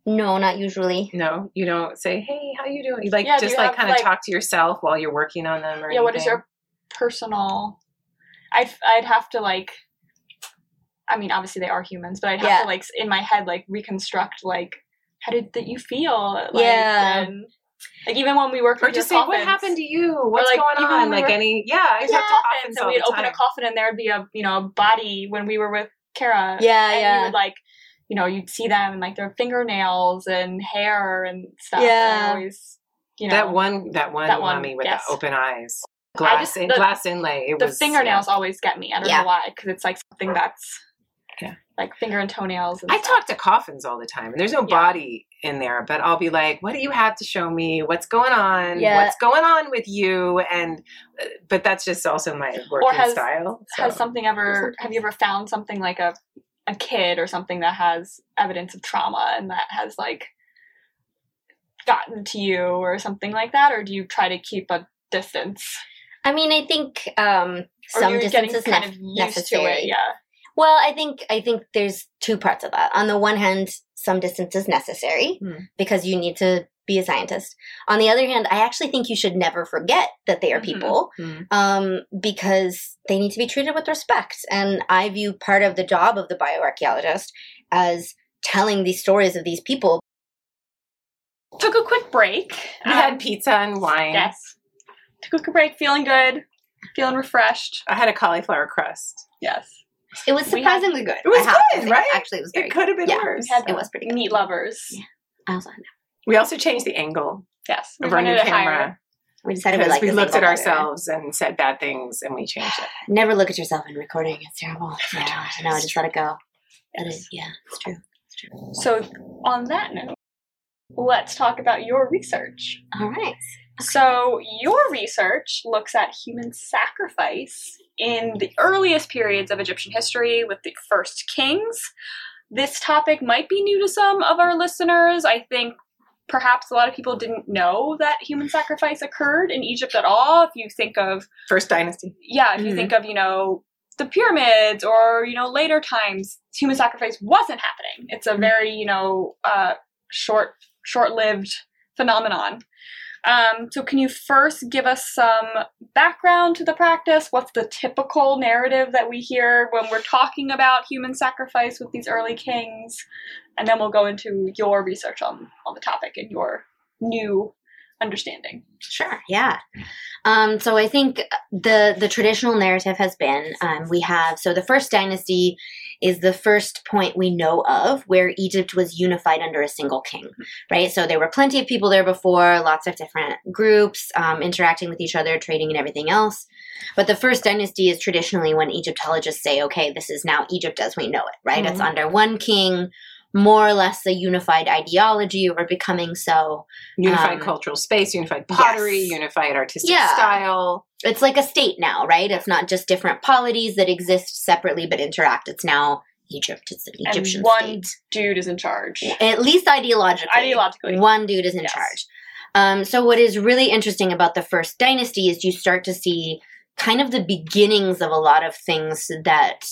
No, not usually. No, you don't say, "Hey, how you doing?" You like Yeah, just you like kind of like- talk to yourself while you're working on them, or yeah. What is your personal? I'd I'd have to like. I mean, obviously they are humans, but I'd have Yeah. to like in my head like reconstruct like how did that you feel? Like, Yeah. and, like even when we worked or with just say, your "What happened to you? What's like, going on?" Like any, yeah, I talk to coffins, coffins and all we'd the open time. a coffin and there would be a you know a body when we were with Kara. Yeah, and yeah. You would like you know you'd see them and like their fingernails and hair and stuff. Yeah. I always you know that one, that one That one, mummy with yes. the open eyes, I glass, just- in, the- glass inlay. It the was fingernails yeah. always get me. I don't Yeah. know why because it's like something that's Yeah. like finger and toenails. And I stuff. talk to coffins all the time, and there's no Yeah. body in there, but I'll be like, "What do you have to show me? What's going on? Yeah. What's going on with you?" And uh, but that's just also my working has- style. Has something ever? Have you ever found something like a a kid or something that has evidence of trauma and that has like gotten to you or something like that, or do you try to keep a distance? I mean, I think um, some distance is kind nef- of used necessary. to it, yeah. Well, I think I think there's two parts of that. On the one hand, some distance is necessary Hmm. because you need to be a scientist. On the other hand, I actually think you should never forget that they are Mhm. people Hmm. um, because they need to be treated with respect. And I view part of the job of the bioarchaeologist as telling these stories of these people. Took a quick break. We Um, had pizza and wine. yes. Took a break, feeling good, feeling refreshed. I had a cauliflower crust. Yes. It was We had- surprisingly good. It was I good, say. right? Actually, it was very It could have been Yeah. worse. We had It was pretty good. meat lovers. Yeah. I also had We also changed the angle Yes. of our new wanted it higher. camera We decided we because like we looked at better. ourselves and said bad things, and we changed it. [sighs] Never look at yourself in recording. It's terrible. [sighs] Yeah, no, just let it go. Let it, yeah, it's true. So, on that note, let's talk about your research. All right. So, your research looks at human sacrifice in the earliest periods of Egyptian history with the first kings. This topic might be new to some of our listeners. I think perhaps a lot of people didn't know that human sacrifice occurred in Egypt at all. If you think of First dynasty. yeah, if you Mhm. think of, you know, the pyramids or you know later times human sacrifice wasn't happening it's a very you know uh, short short-lived phenomenon um, so can you first give us some background to the practice what's the typical narrative that we hear when we're talking about human sacrifice with these early kings and then we'll go into your research on on the topic and your new understanding Sure. Yeah. Um, so I think the the traditional narrative has been um, we have so the first dynasty is the first point we know of where Egypt was unified under a single king, right? So there were plenty of people there before, lots of different groups um, interacting with each other, trading, and everything else. But the first dynasty is traditionally when Egyptologists say, okay, this is now Egypt as we know it, right? It's Mhm. under one king, more or less a unified ideology, or becoming so. Unified Um, cultural space, unified pottery, yes. unified artistic Yeah. style. It's like a state now, right? It's not just different polities that exist separately but interact. It's now Egypt. It's an Egyptian and one state. dude is in charge At least ideologically. Ideologically. One dude is in Yes. charge. Um, so what is really interesting about the first dynasty is you start to see kind of the beginnings of a lot of things that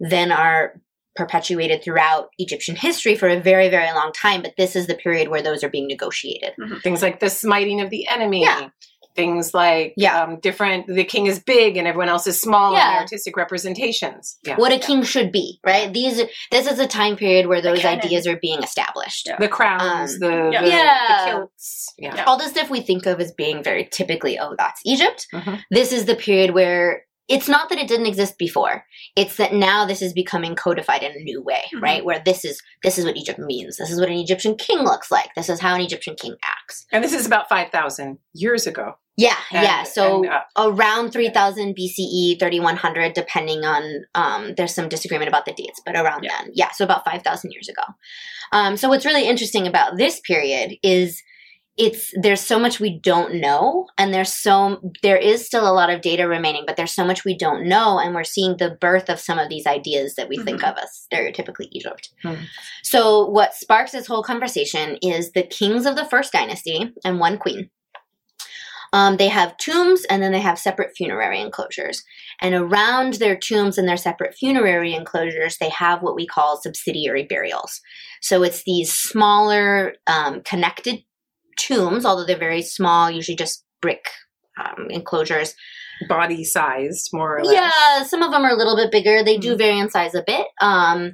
then are perpetuated throughout Egyptian history for a very, very long time. But this is the period where those are being negotiated. Things like the smiting of the enemy. Yeah. Things like Yeah. um, different, the king is big and everyone else is small Yeah. and artistic representations. Yeah. What a king should be, right? These this is a time period where those canon. ideas are being established. Yeah. The crowns, Um, the, Yeah. the, Yeah. the kilts. Yeah. Yeah. all the stuff we think of as being very typically, oh, that's Egypt. Mhm. This is the period where it's not that it didn't exist before. It's that now this is becoming codified in a new way, Mhm. right? Where this is this is what Egypt means. This is what an Egyptian king looks like. This is how an Egyptian king acts. And this is about 5,000 years ago. Yeah, And- yeah. So and, uh, around 3000 BCE, 3100, depending on, um, there's some disagreement about the dates, but around Yeah. then. Yeah, so about 5,000 years ago. Um, so what's really interesting about this period is it's there's so much we don't know and there's so there is still a lot of data remaining but there's so much we don't know and we're seeing the birth of some of these ideas that we think of as stereotypically egypt Mhm. so what sparks this whole conversation is the kings of the first dynasty and one queen um, they have tombs and then they have separate funerary enclosures. And around their tombs and their separate funerary enclosures, they have what we call subsidiary burials. So it's these smaller um, connected tombs, although they're very small, usually just brick um, enclosures. Body sized, more or less. Yeah, some of them are a little bit bigger. They do vary in size a bit. Um,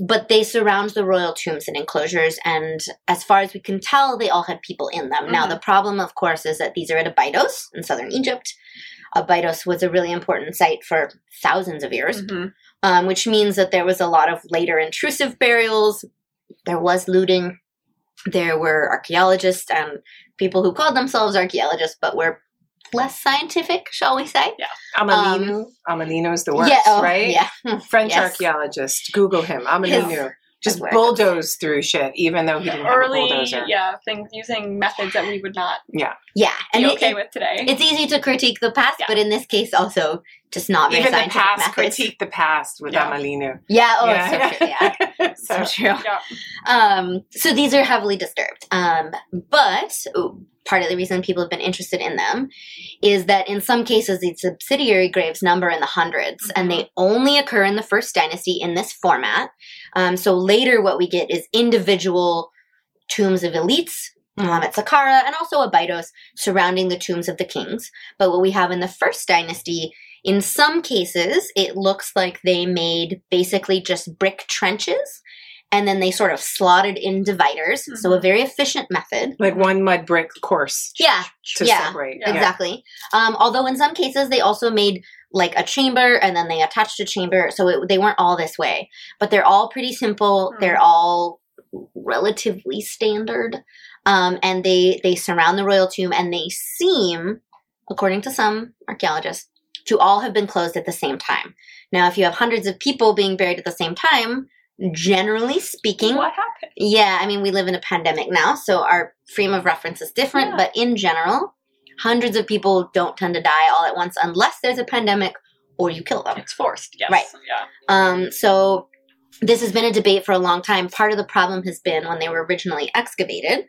but they surround the royal tombs and enclosures, and as far as we can tell, they all had people in them. Now, Mhm. the problem, of course, is that these are at Abydos in southern Egypt. Abydos was a really important site for thousands of years, Mhm. um, which means that there was a lot of later intrusive burials. There was looting. There were archaeologists and people who called themselves archaeologists, but were less scientific, shall we say? Yeah. Um, Amélineau. is the worst, yeah, oh, right? Yeah. [laughs] French Yes. archaeologist. Google him. Amélineau. Just works. bulldoze through shit, even though he didn't have a early bulldozer. yeah things using methods that we would not Yeah. be And okay it- with today it's easy to critique the past, Yeah. but in this case also just not very Even the past, methods. critique the past with Yeah. Amélineau. Yeah, oh it's so true. Yeah. [laughs] so, So true. yeah Um, so these are heavily disturbed. Um, but ooh, part of the reason people have been interested in them is that in some cases these subsidiary graves number in the 100s and they only occur in the first dynasty in this format. Um, so later what we get is individual tombs of elites um, at Saqqara and also Abydos surrounding the tombs of the kings. But what we have in the first dynasty, in some cases, it looks like they made basically just brick trenches and then they sort of slotted in dividers. So a very efficient method. like one mud brick course Yeah, to yeah, separate. Yeah. exactly. Um, although in some cases they also made like a chamber and then they attached a chamber, so it, they weren't all this way. But they're all pretty simple. Hmm. They're all relatively standard, um, and they they surround the royal tomb, and they seem, according to some archaeologists, to all have been closed at the same time. Now, if you have hundreds of people being buried at the same time, generally speaking, what happened yeah, I mean, we live in a pandemic now, so our frame of reference is different, Yeah. but in general, hundreds of people don't tend to die all at once unless there's a pandemic or you kill them. it's forced yes Right. yeah Um, so this has been a debate for a long time. Part of the problem has been when they were originally excavated,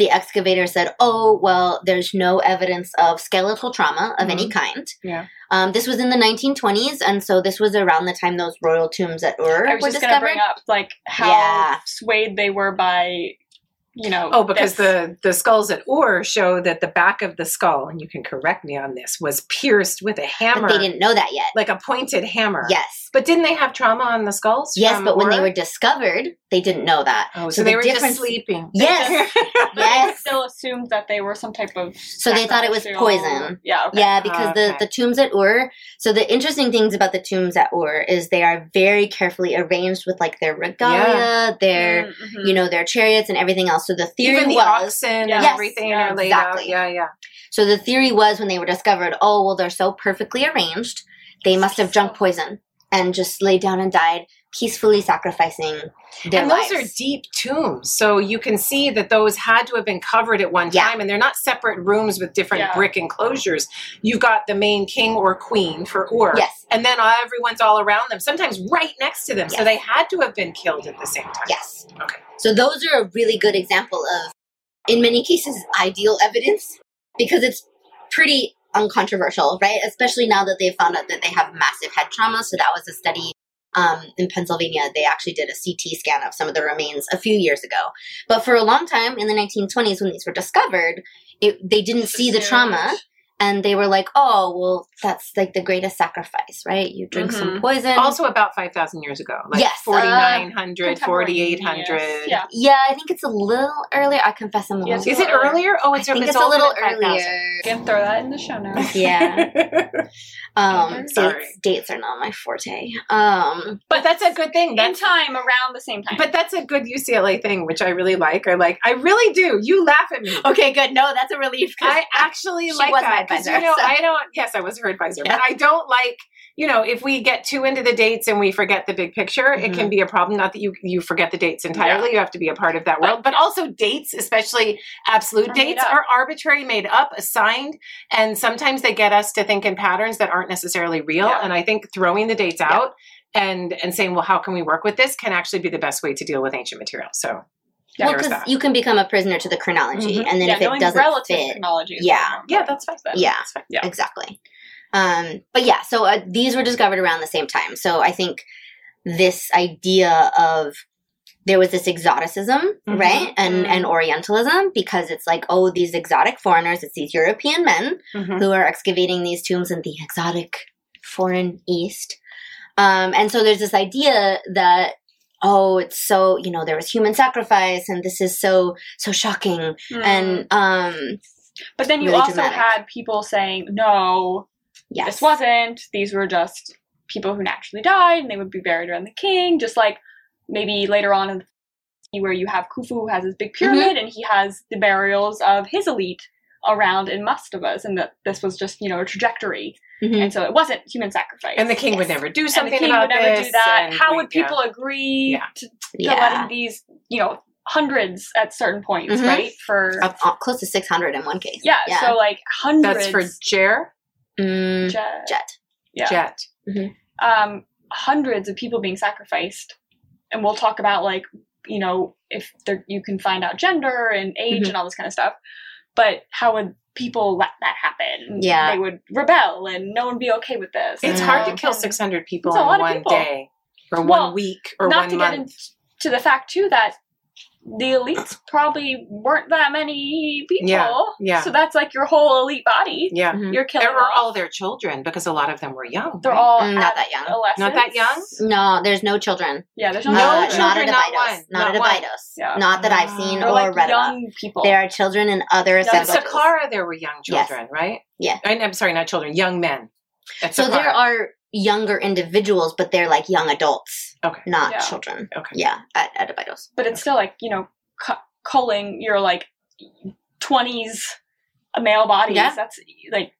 the excavator said, "Oh, well, there's no evidence of skeletal trauma of any kind." Yeah. Um, this was in the 1920s, and so this was around the time those royal tombs at Ur I was were just gonna bring up like how Yeah. swayed they were by, you know. Oh, because the the skulls at Ur show that the back of the skull, and you can correct me on this, was pierced with a hammer, But they didn't know that yet. like a pointed hammer. Yes. But didn't they have trauma on the skulls? Yes, but when they were discovered, they didn't know that. oh, so, so they the were difference- just sleeping. [laughs] Yes. [laughs] yes. still assumed that they were some type of. So they thought it was poison. Yeah. Okay. Yeah, because Okay. the, the tombs at Ur. So the interesting things about the tombs at Ur is they are very carefully arranged with like their regalia, their Mhm. you know their chariots and everything else. So the theory Even the was oxen and Yes, everything yeah, are laid out. exactly. Yeah, yeah. so the theory was when they were discovered, oh well, they're so perfectly arranged, they must have drunk poison and just laid down and died peacefully sacrificing their and those lives. are deep tombs, so you can see that those had to have been covered at one Yeah. time, and they're not separate rooms with different Yeah. brick enclosures. You've got the main king or queen for Ur, Yes. and then everyone's all around them, sometimes right next to them. So they had to have been killed at the same time. Yes. Okay. So those are a really good example of, in many cases, ideal evidence because it's pretty uncontroversial, right? Especially now that they've found out that they have massive head trauma. So that was a study um, in Pennsylvania. They actually did a CT scan of some of the remains a few years ago. But for a long time in the 1920s, when these were discovered, it, they didn't see the trauma. And they were like, oh, well, that's like the greatest sacrifice, right? You drink some Mhm. poison. Also, about 5,000 years ago, like Yes, uh, 4,900, Contemporaneous. 4,800. Yeah. yeah, I think it's a little earlier. I confess I'm a Yes, little Is it Earlier. earlier? Oh, it's, I think it's, it's, a little than 5,000. earlier. Can throw that in the show notes. [laughs] Yeah. [laughs] Um, Sorry. dates, dates are not my forte. Um, But that's a good thing. In time, around the same time. but that's a good UCLA thing, which I really like. I like. I really do. You laugh at me. okay, good. No, that's a relief. I actually like that my 'cause, advisor, You know, so- I don't. Yes, I was her advisor, Yeah. but I don't like. You know, if we get too into the dates and we forget the big picture, it Mm-hmm. can be a problem. Not that you you forget the dates entirely; you have to be a part of that world. But also, dates, especially absolute Are dates, are arbitrary, made up, assigned, and sometimes they get us to think in patterns that aren't necessarily real. Yeah. And I think throwing the dates out and and saying, well, how can we work with this, can actually be the best way to deal with ancient material. So well, because that. you can become a prisoner to the chronology, Mhm. and then yeah, if it doesn't relative fit, chronology. is Yeah. very yeah, that's fine. Yeah. That's fine. Yeah. exactly. Um, but yeah, so uh, these were discovered around the same time. So I think this idea of there was this exoticism, Mhm. right, and Mhm. and Orientalism because it's like, oh, these exotic foreigners, it's these European men Mhm. who are excavating these tombs in the exotic foreign East. Um, and so there's this idea that oh, it's so you know there was human sacrifice, and this is so so shocking, Mm. and um, but then you really also dramatic. had people saying, no, yes, this wasn't. These were just people who naturally died, and they would be buried around the king. Just like maybe later on in the where you have Khufu who has his big pyramid, and he has the burials of his elite around in Mastabas, and that this was just you know a trajectory, Mhm. and so it wasn't human sacrifice. And the king would never do And something the king about would never this. do that. and How we- would people agree Yeah. to, to yeah, letting these you know hundreds at certain points, Mhm. right? For Up, up close to six hundred in one case. yeah, so like hundreds. That's for Djer Mm, Djet, Djet. yeah. Djet. um, hundreds of people being sacrificed, and we'll talk about like you know if there, you can find out gender and age Mhm. and all this kind of stuff. But how would people let that happen? Yeah. they would rebel, and no one would be okay with this. It's hard to um, kill 600 people in one people. day or Well, one week or Not one to month. get into the fact too that the elites probably weren't that many people. Yeah, yeah. So that's like your whole elite body. yeah. Mhm. You're killing There were off. all their children because a lot of them were young. They're right? all Mm, not that young. adolescents. Not that young? No, there's no children. Yeah, there's no, Uh, No children. not children, at not Abydos. one, Not, not at one. Abydos. Yeah. Not that I've seen They're They're or like read about. young people. There are children in other Yeah, At assemblages. Saqqara, there were young Yes. children, right? Yeah. I, I'm sorry, not children, young men. At So there are younger individuals, but they're like young adults, Okay. not Yeah. children. Okay. Yeah, at, at Abydos. but it's still like you know cu- culling your like 20s male bodies Yeah. that's like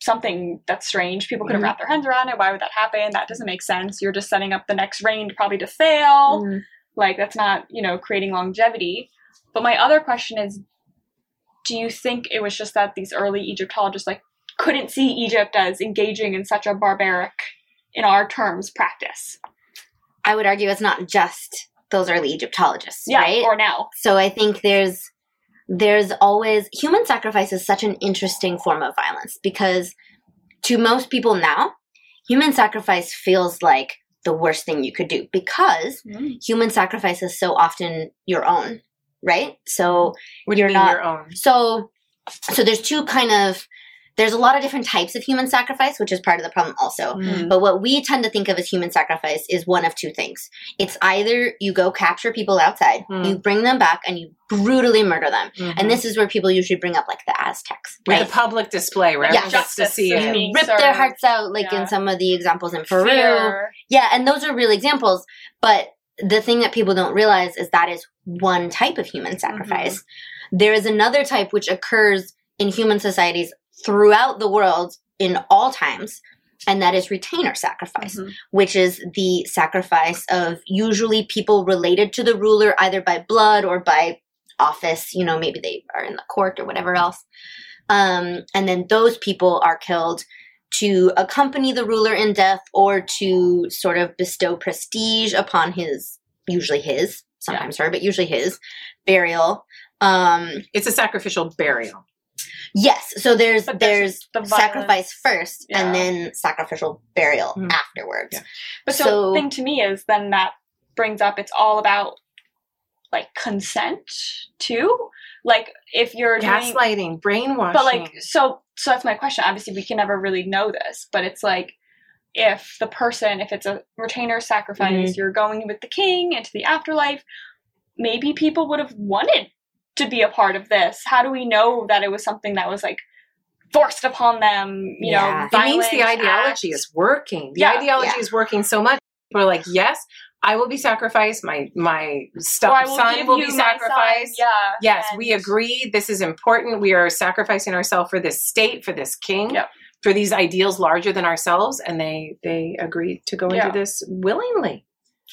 something that's strange people could have Mhm. wrapped their hands around it why would that happen that doesn't make sense you're just setting up the next reign probably to fail Mm. like that's not you know creating longevity but my other question is do you think it was just that these early egyptologists like couldn't see egypt as engaging in such a barbaric in our terms practice I would argue it's not just those early Egyptologists, yeah right? or now so I think there's there's always human sacrifice is such an interesting form of violence because to most people now, human sacrifice feels like the worst thing you could do because Mm. human sacrifice is so often your own, right? So What do you You're mean not- your own? so so there's two kind of there's a lot of different types of human sacrifice, which is part of the problem also. Mm. But what we tend to think of as human sacrifice is one of two things. It's either you go capture people outside, Mm. you bring them back, and you brutally murder them. Mhm. And this is where people usually bring up like the Aztecs, with right? a public display right? Yeah. everyone to Justice see is it. being Rip their hearts out, like Yeah. in some of the examples in Peru. Fear. Yeah, and those are real examples. But the thing that people don't realize is that is one type of human sacrifice. There is another type which occurs in human societies throughout the world in all times, and that is retainer sacrifice, Mhm. which is the sacrifice of usually people related to the ruler, either by blood or by office. You know, maybe they are in the court or whatever else. Um, and then those people are killed to accompany the ruler in death or to sort of bestow prestige upon his, usually his, sometimes her, but usually his burial. Um, It's a sacrificial burial. Yes, so there's But there's there's the sacrifice first Yeah. and then sacrificial burial Mm. afterwards. Yeah. But so, So- the thing to me is then that brings up it's all about like consent too. Like if you're doing Gaslighting, brainwashing. but like so so that's my question. Obviously we can never really know this, but it's like if the person if it's a retainer sacrifice, Mm-hmm. you're going with the king into the afterlife, maybe people would have wanted to be a part of this. How do we know that it was something that was like forced upon them, you Yeah. know, it means the ideology act? is working. The Yeah, ideology yeah. is working so much. People are like, yes, I will be sacrificed. My my stu- Or oh, I will son will be sacrificed. Yeah. Yes, and- we agree. This is important. We are sacrificing ourselves for this state, for this king, Yep. for these ideals larger than ourselves, and they they agreed to go Yeah. into this willingly.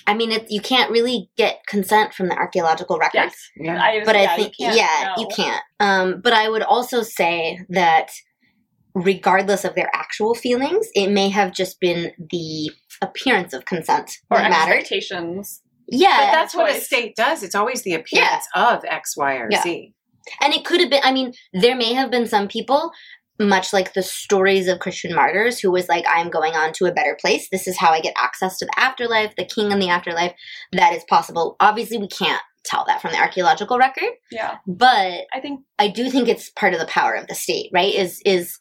I mean, it, you can't really get consent from the archaeological records. Yes. Yeah. I was, but yeah, I think you can't yeah, know. you can't. Um, but I would also say that regardless of their actual feelings, it may have just been the appearance of consent Or that mattered. Yeah, but that's what a state does. It's always the appearance of X, Y, or Yeah. Z. and it could have been. I mean, there may have been some people. Much like the stories of Christian martyrs, who was like, I'm going on to a better place. This is how I get access to the afterlife, the king in the afterlife. That is possible. Obviously, we can't tell that from the archaeological record, Yeah. but I think I do think it's part of the power of the state, right? Is is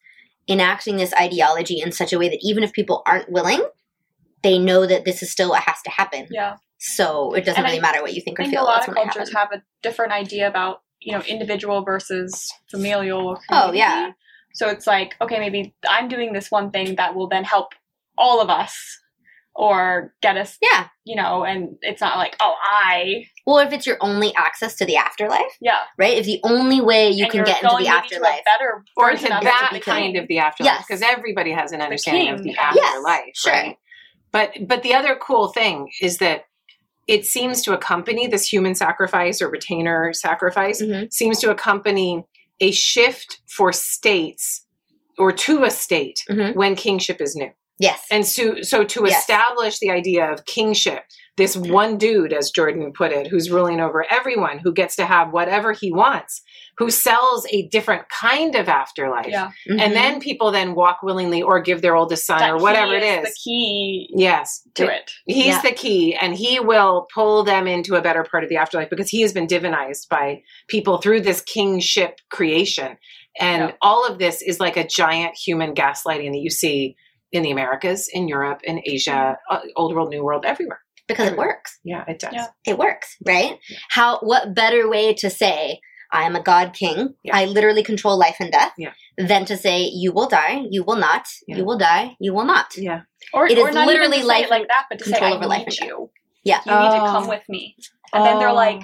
enacting this ideology in such a way that even if people aren't willing, they know that this is still what has to happen. yeah. So it doesn't And I really matter what you think I or think feel. a lot of cultures have a different idea about, you know, individual versus familial or Oh, yeah. So it's like, okay, maybe I'm doing this one thing that will then help all of us or get us, Yeah. you know, and it's not like, oh, I, well if it's your only access to the afterlife, yeah. right? If the only way you and can get into the maybe to a afterlife. better Or version to of that the kind of the afterlife, Yes. because everybody has an understanding of the has- Yes, afterlife, sure. right? But but the other cool thing is that it seems to accompany this human sacrifice or retainer sacrifice Mhm. seems to accompany a shift for states or to a state Mhm. when kingship is new. Yes. And so, so to Yes. establish the idea of kingship, this one dude, as Jordan put it, who's ruling over everyone, who gets to have whatever he wants, who sells a different kind of afterlife. Yeah. Mhm. And then people then walk willingly or give their oldest son That or he whatever it is. The key Yes. to it. He's Yeah. the key, and he will pull them into a better part of the afterlife because he has been divinized by people through this kingship creation. And Yeah. all of this is like a giant human gaslighting that you see in the Americas, in Europe, in Asia, uh, old world, new world, everywhere. because it works. Yeah, it does. Yeah. It works, right? How what better way to say I am a god king. Yeah. I literally control life and death. Yeah. Than to say you will die, you will not, Yeah. you will die, you will not. Yeah. Or, It or is not literally even to say life it like that, but to say, control I over life need and death. you. Yeah. You need to Oh. come with me. And then they're like,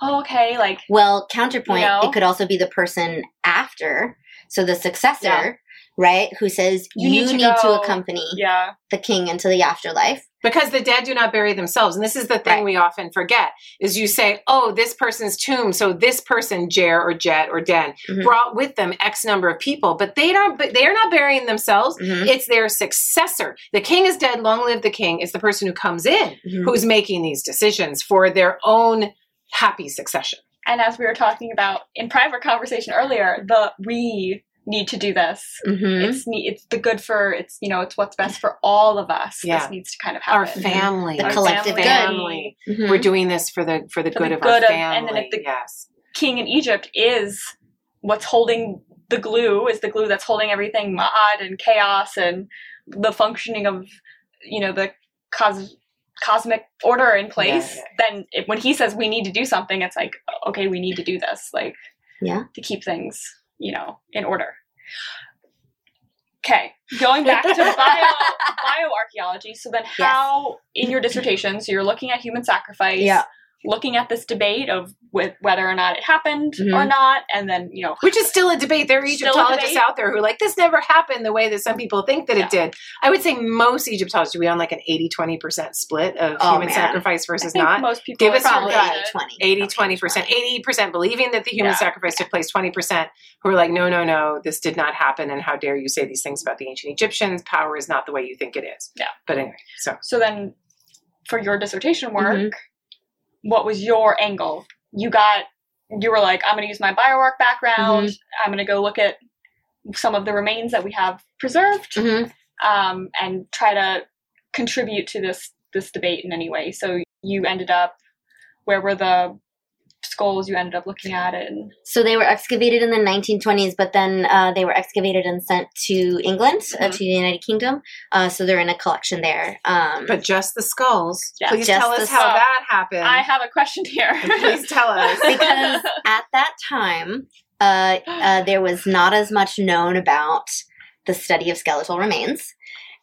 oh, okay, like, Well, counterpoint, You know? it could also be the person after, so the successor, Yeah. Right, who says You you, need to need to accompany yeah. the king into the afterlife. Because the dead do not bury themselves. And this is the thing Right. we often forget is you say, oh, this person's tomb. So this person, Djer or Djet or Den, Mhm. brought with them X number of people, but they don't, but they are not burying themselves. Mhm. It's their successor. The king is dead. Long live the king. It's the person who comes in Mhm. who's making these decisions for their own happy succession. and as we were talking about in private conversation earlier, the we need to do this. hmm It's ne- it's the good for it's you know it's what's best for all of us. Yeah. This needs to kind of happen. Our family. The Our collective family. good. family. Mhm. We're doing this for the for the For good the of good our of- and then if the- yes. King in Egypt is what's holding the glue is the glue that's holding everything Ma'at and chaos and the functioning of you know the cos- cosmic order in place Yeah, then if, when he says we need to do something it's like okay we need to do this like Yeah. to keep things you know in order. Okay going back to [laughs] bio bioarchaeology. So then how in your dissertation so you're looking at human sacrifice Yeah. Looking at this debate of with whether or not it happened or Mhm. not and then you know Which is still a debate. There are Egyptologists out there who are like, this never happened the way that some people think that Yeah. it did. I would say most Egyptologists, do we on like an 80 20% split of Oh, human man. sacrifice I versus think not. most people Give us your Probably gut. 80 20. 80 20%. 80% believing that the human Yeah. sacrifice took place, 20% who are like, no, no, no, this did not happen. And how dare you say these things about the ancient Egyptians? Power is not the way you think it is. Yeah. But anyway, so So then, for your dissertation work, Mhm. What was your angle? You got, you were like, I'm going to use my bioarc background. I'm going to go look at some of the remains that we have preserved, Mhm. um, and try to contribute to this this debate in any way. So you ended up, where were the skulls you ended up looking at? And So they were excavated in the 1920s, but then uh, they were excavated and sent to England, uh, Mhm. to the United Kingdom. Uh, so they're in a collection there. Um, but just the skulls. Yeah. Please Just tell us how skull. that happened. I have a question here. Please tell us. [laughs] because at that time, uh, uh, there was not as much known about the study of skeletal remains.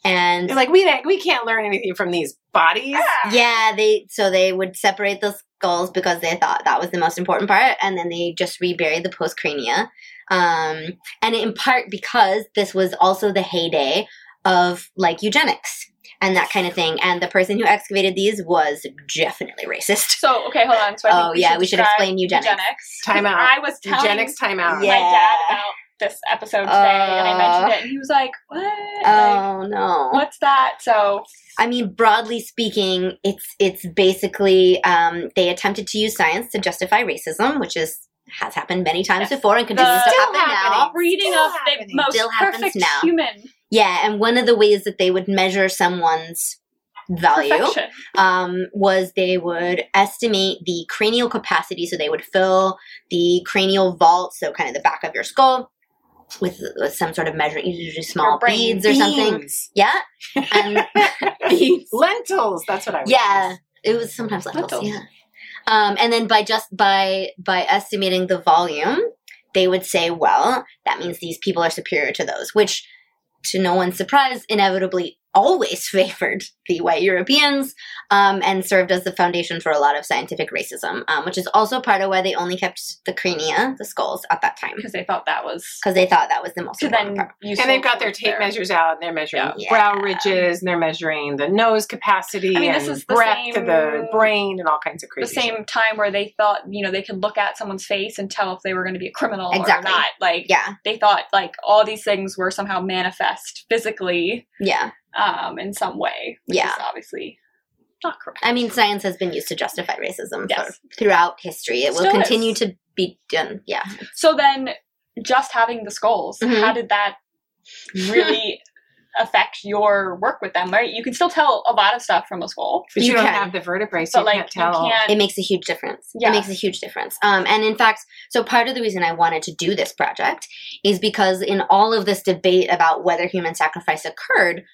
And They're like, we, we can't learn anything from these bodies. yeah, they so they would separate the skulls because they thought that was the most important part, and then they just reburied the postcrania. Um, and in part because this was also the heyday of like eugenics and that kind of thing. And the person who excavated these was definitely racist. So okay, hold on. So I Oh, we yeah, should we should explain eugenics. Time out. I was telling Eugenics timeout. Yeah. my dad about this episode today, and I mentioned Uh, it, and he was like, "What? Like, Oh no! what's that?" So I mean, broadly speaking, it's it's basically um, they attempted to use science to justify racism, which is has happened many times Yes. before and continues The- to Still happen now. reading Still of the most Still perfect now. human Yeah, and one of the ways that they would measure someone's value um, was they would estimate the cranial capacity. So they would fill the cranial vault, so kind of the back of your skull, with, some sort of measuring, usually small Your brain. beads or something. Yeah, [laughs] and Beans. Lentils. That's what I would yeah, use. it was sometimes lentils. Lentils. Yeah, um, and then by just by by estimating the volume, they would say, well, that means these people are superior to those, which, to no one's surprise, inevitably always [laughs] favored the white Europeans um, and served as the foundation for a lot of scientific racism, um, which is also part of why they only kept the crania, the skulls, at that time, because they thought that was because they thought that was the most to important then part. use. And they've got their tape measures out, and they're measuring Yeah. brow ridges, and they're measuring the nose capacity I mean, and this is the breadth same- to the brain and all kinds of the crazy. shit. same time where they thought you know they could look at someone's face and tell if they were going to be a criminal Exactly. or not. Like Yeah, they thought like all these things were somehow manifest physically yeah. Um, in some way. Which Yeah. is obviously not correct. I mean, science has been used to justify racism Yes. for, throughout history. It will continue is. to be done. Yeah. So then, just having the skulls, Mhm. how did that really [laughs] affect your work with them? Right, you can still tell a lot of stuff from a skull. But you, You don't can. have the vertebrae, so But you like can't tell. you can't. It makes a huge difference. Yeah. It makes a huge difference. Um, and in fact, so part of the reason I wanted to do this project is because in all of this debate about whether human sacrifice occurred,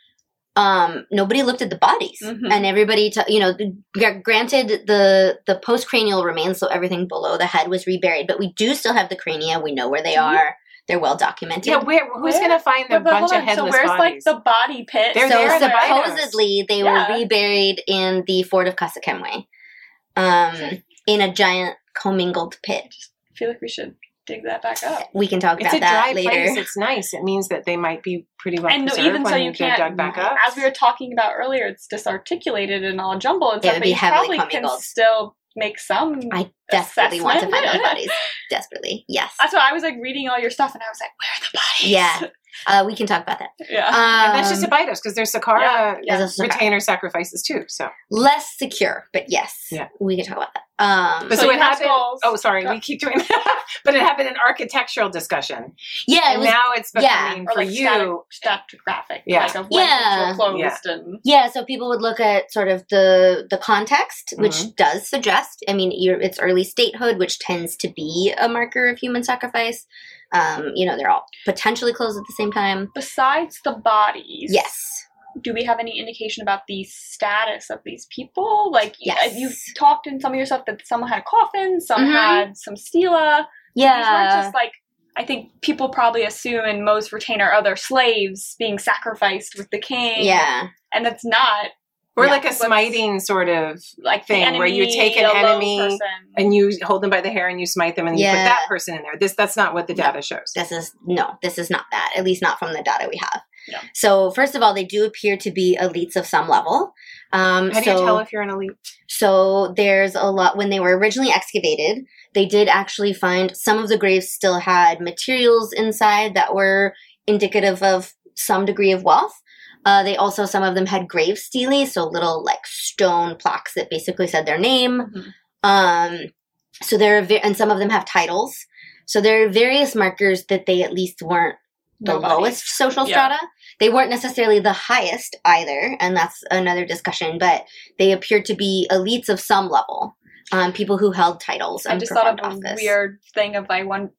um, nobody looked at the bodies, Mhm. and everybody, t- you know, g- granted the the post cranial remains, so everything below the head was reburied, but we do still have the crania. We know where they Mhm. are. They're well documented. Yeah, where, who's going to find the But- but bunch of on, headless so where's bodies? like the body pit? They're so there in the Bibles. supposedly they Yeah. were reburied in the fort of Khasekhemwy, um, in a giant commingled pit. I feel like we should dig that back up. We can talk it's about a that dry later. place. It's nice. It means that they might be pretty well and no, preserved even so, when you can't. dug back up. As we were talking about earlier, it's disarticulated and all jumbled and It stuff. would But be you heavily probably can commingled. still make some. I desperately want to find those assessment. bodies. Desperately, yes. That's why I was like reading all your stuff, and I was like, "Where are the bodies?" Yeah. [laughs] Uh, we can talk about that. Yeah. Um, and that's just Abydos because there's Saqqara Yeah, yeah. There's a Saqqara. retainer sacrifices too. So, less secure, but yes, Yeah. we can talk about that. Um, but So so, it have happened. skulls. Oh, sorry, Yeah. we keep doing that. [laughs] but it happened in architectural discussion, yeah, it and was now it's yeah. becoming or for like you. static, stratigraphic. Yeah. Like of when Yeah. things were closed and Yeah, so people would look at sort of the the context, which Mhm. does suggest. I mean, you're, it's early statehood, which tends to be a marker of human sacrifice. Um, you know, they're all potentially closed at the same time. besides the bodies. Yes. do we have any indication about the status of these people? Like, Yes. you talked in some of your stuff that some had a coffin, some Mhm. had some stela. These weren't Yeah. just like, I think people probably assume in most retainer are their slaves being sacrificed with the king. Yeah. And that's not Or Yeah. like a smiting sort of like the Thing where you take an enemy person. and you hold them by the hair and you smite them and you put that person in there. This that's not what the data shows. This is no, this is not that. At least not from the data we have. Yeah. So first of all, they do appear to be elites of some level. Um, How do so, you tell if you're an elite? So there's a lot when they were originally excavated, they did actually find some of the graves still had materials inside that were indicative of some degree of wealth. Uh, they also some of them had grave stele, so little like stone plaques that basically said their name. Mhm. Um, so there are ve- and some of them have titles. So there are various markers that they at least weren't the Nobody. lowest social Yeah. strata. They weren't necessarily the highest either, and that's another discussion. But they appeared to be elites of some level, um, people who held titles I just thought of a office. weird thing of I one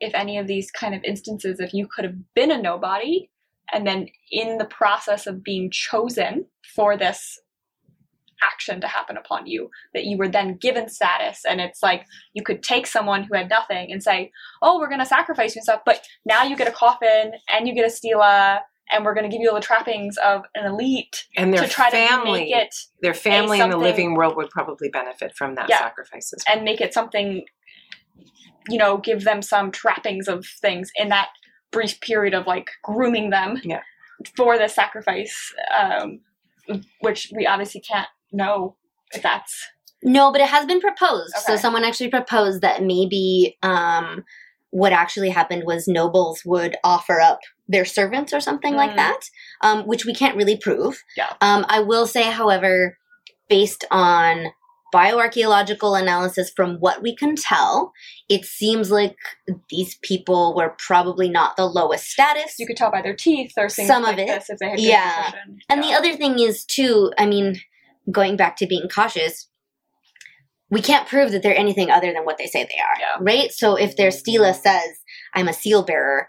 if any of these kind of instances, if you could have been a nobody, and then in the process of being chosen for this action to happen upon you, that you were then given status, and it's like you could take someone who had nothing and say, "Oh, we're going to sacrifice you and stuff," but now you get a coffin and you get a stela. And we're going to give you all the trappings of an elite And their to try family, to make it their family in the living world would probably benefit from that Yeah. sacrifice as well. and make it something you know give them some trappings of things in that brief period of like grooming them Yeah. for the sacrifice um, which we obviously can't know if that's No, but it has been proposed. So someone actually proposed that maybe um, what actually happened was nobles would offer up their servants or something like Mm. that, um, which we can't really prove. Yeah. Um, I will say, however, based on bioarchaeological analysis from what we can tell, it seems like these people were probably not the lowest status. you could tell by their teeth or things Some of it. this if they had Yeah. nutrition. And Yeah. the other thing is too, I mean, going back to being cautious, we can't prove that they're anything other than what they say they are. Yeah. Right? So if their mm-hmm. stela says, I'm a seal bearer,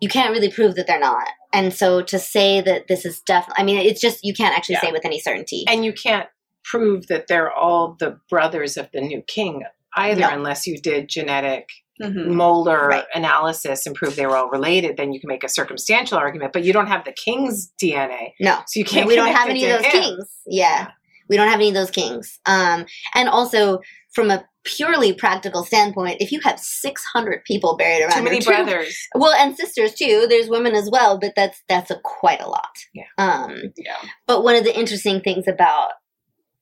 you can't really prove that they're not. And so to say that this is definitely, I mean, it's just, you can't actually Yeah. say with any certainty. And you can't prove that they're all the brothers of the new king either, unless you did genetic Mhm. molar Right. analysis and prove they were all related. Then you can make a circumstantial argument, but you don't have the king's DNA, no. so you can't. we don't have any of those him. kings. Yeah. We don't have any of those kings. Um, and also, from a purely practical standpoint, if you have 600 people buried around Too many brothers. well and sisters too there's women as well but that's that's a quite a lot Yeah. um yeah but one of the interesting things about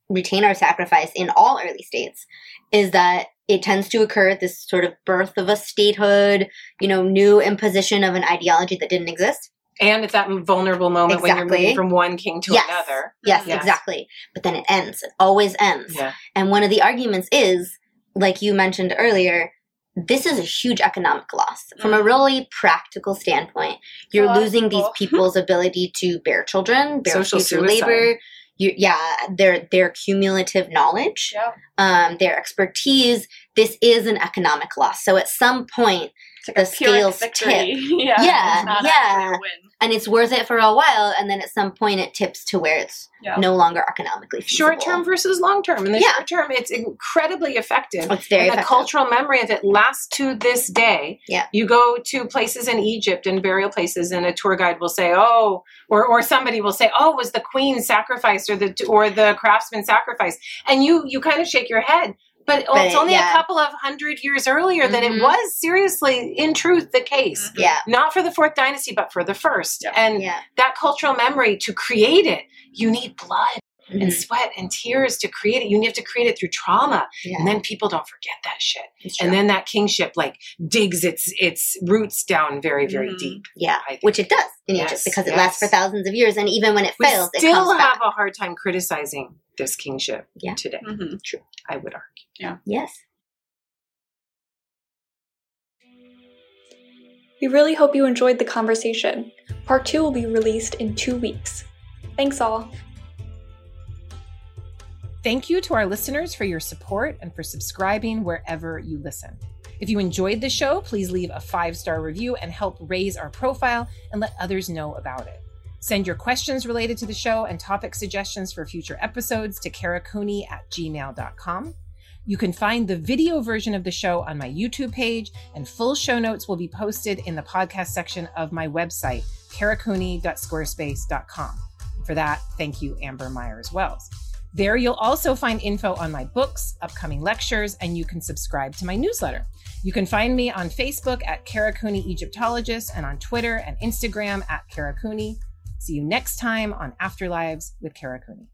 retainer sacrifice in all early states is that it tends to occur at this sort of birth of a statehood you know new imposition of an ideology that didn't exist And at that vulnerable moment when you're moving from one king to Yes. another. yes Yes. exactly but then it ends it always ends Yeah. and one of the arguments is like you mentioned earlier this is a huge economic loss from a Mhm. really practical standpoint you're losing these people's ability to bear children bear Social future suicide. labor you, yeah their their cumulative knowledge yeah. um, their expertise this is an economic loss. So at some point like The a Pyrrhic scales victory. yeah [laughs] Yeah, it's yeah. a win and it's worth it for a while and then at some point it tips to where it's yeah no longer economically feasible. Short term versus long term. In the Yeah. short term, it's incredibly effective. it's very and the effective. cultural memory of it lasts to this day. Yeah. You go to places in Egypt and burial places, and a tour guide will say, "Oh," or or somebody will say, "Oh, was the queen sacrificed or the or the craftsman sacrificed?" And you you kind of shake your head. But, But it's only yeah. a couple of hundred years earlier that it Mhm. was seriously, in truth, the case. Mhm. yeah Not for the fourth dynasty, but for the first. Yeah. And yeah that cultural memory to create it, you need blood. And Mhm. sweat and tears to create it. You have to create it through trauma. Yeah. And then people don't forget that shit. And then that kingship like digs its its roots down very, very Mhm. deep. yeah, which it does in Yes, Egypt because it yes. lasts for thousands of years, and even when it We fails, it still comes have back. a hard time criticizing this kingship Yeah. today. hmm I would argue. Yes. We really hope you enjoyed the conversation. Part 2 will be released in two weeks. Thanks all. Thank you to our listeners for your support and for subscribing wherever you listen. If you enjoyed the show, please leave a five star review and help raise our profile and let others know about it. Send your questions related to the show and topic suggestions for future episodes to karacooney at gmail.com. You can find the video version of the show on my YouTube page, and full show notes will be posted in the podcast section of my website, karacooney.squarespace.com. For that, thank you, Amber Myers Wells. There, you'll also find info on my books, upcoming lectures, and you can subscribe to my newsletter. You can find me on Facebook at Kara Cooney Egyptologist and on Twitter and Instagram at Kara Cooney. See you next time on Afterlives with Kara Cooney.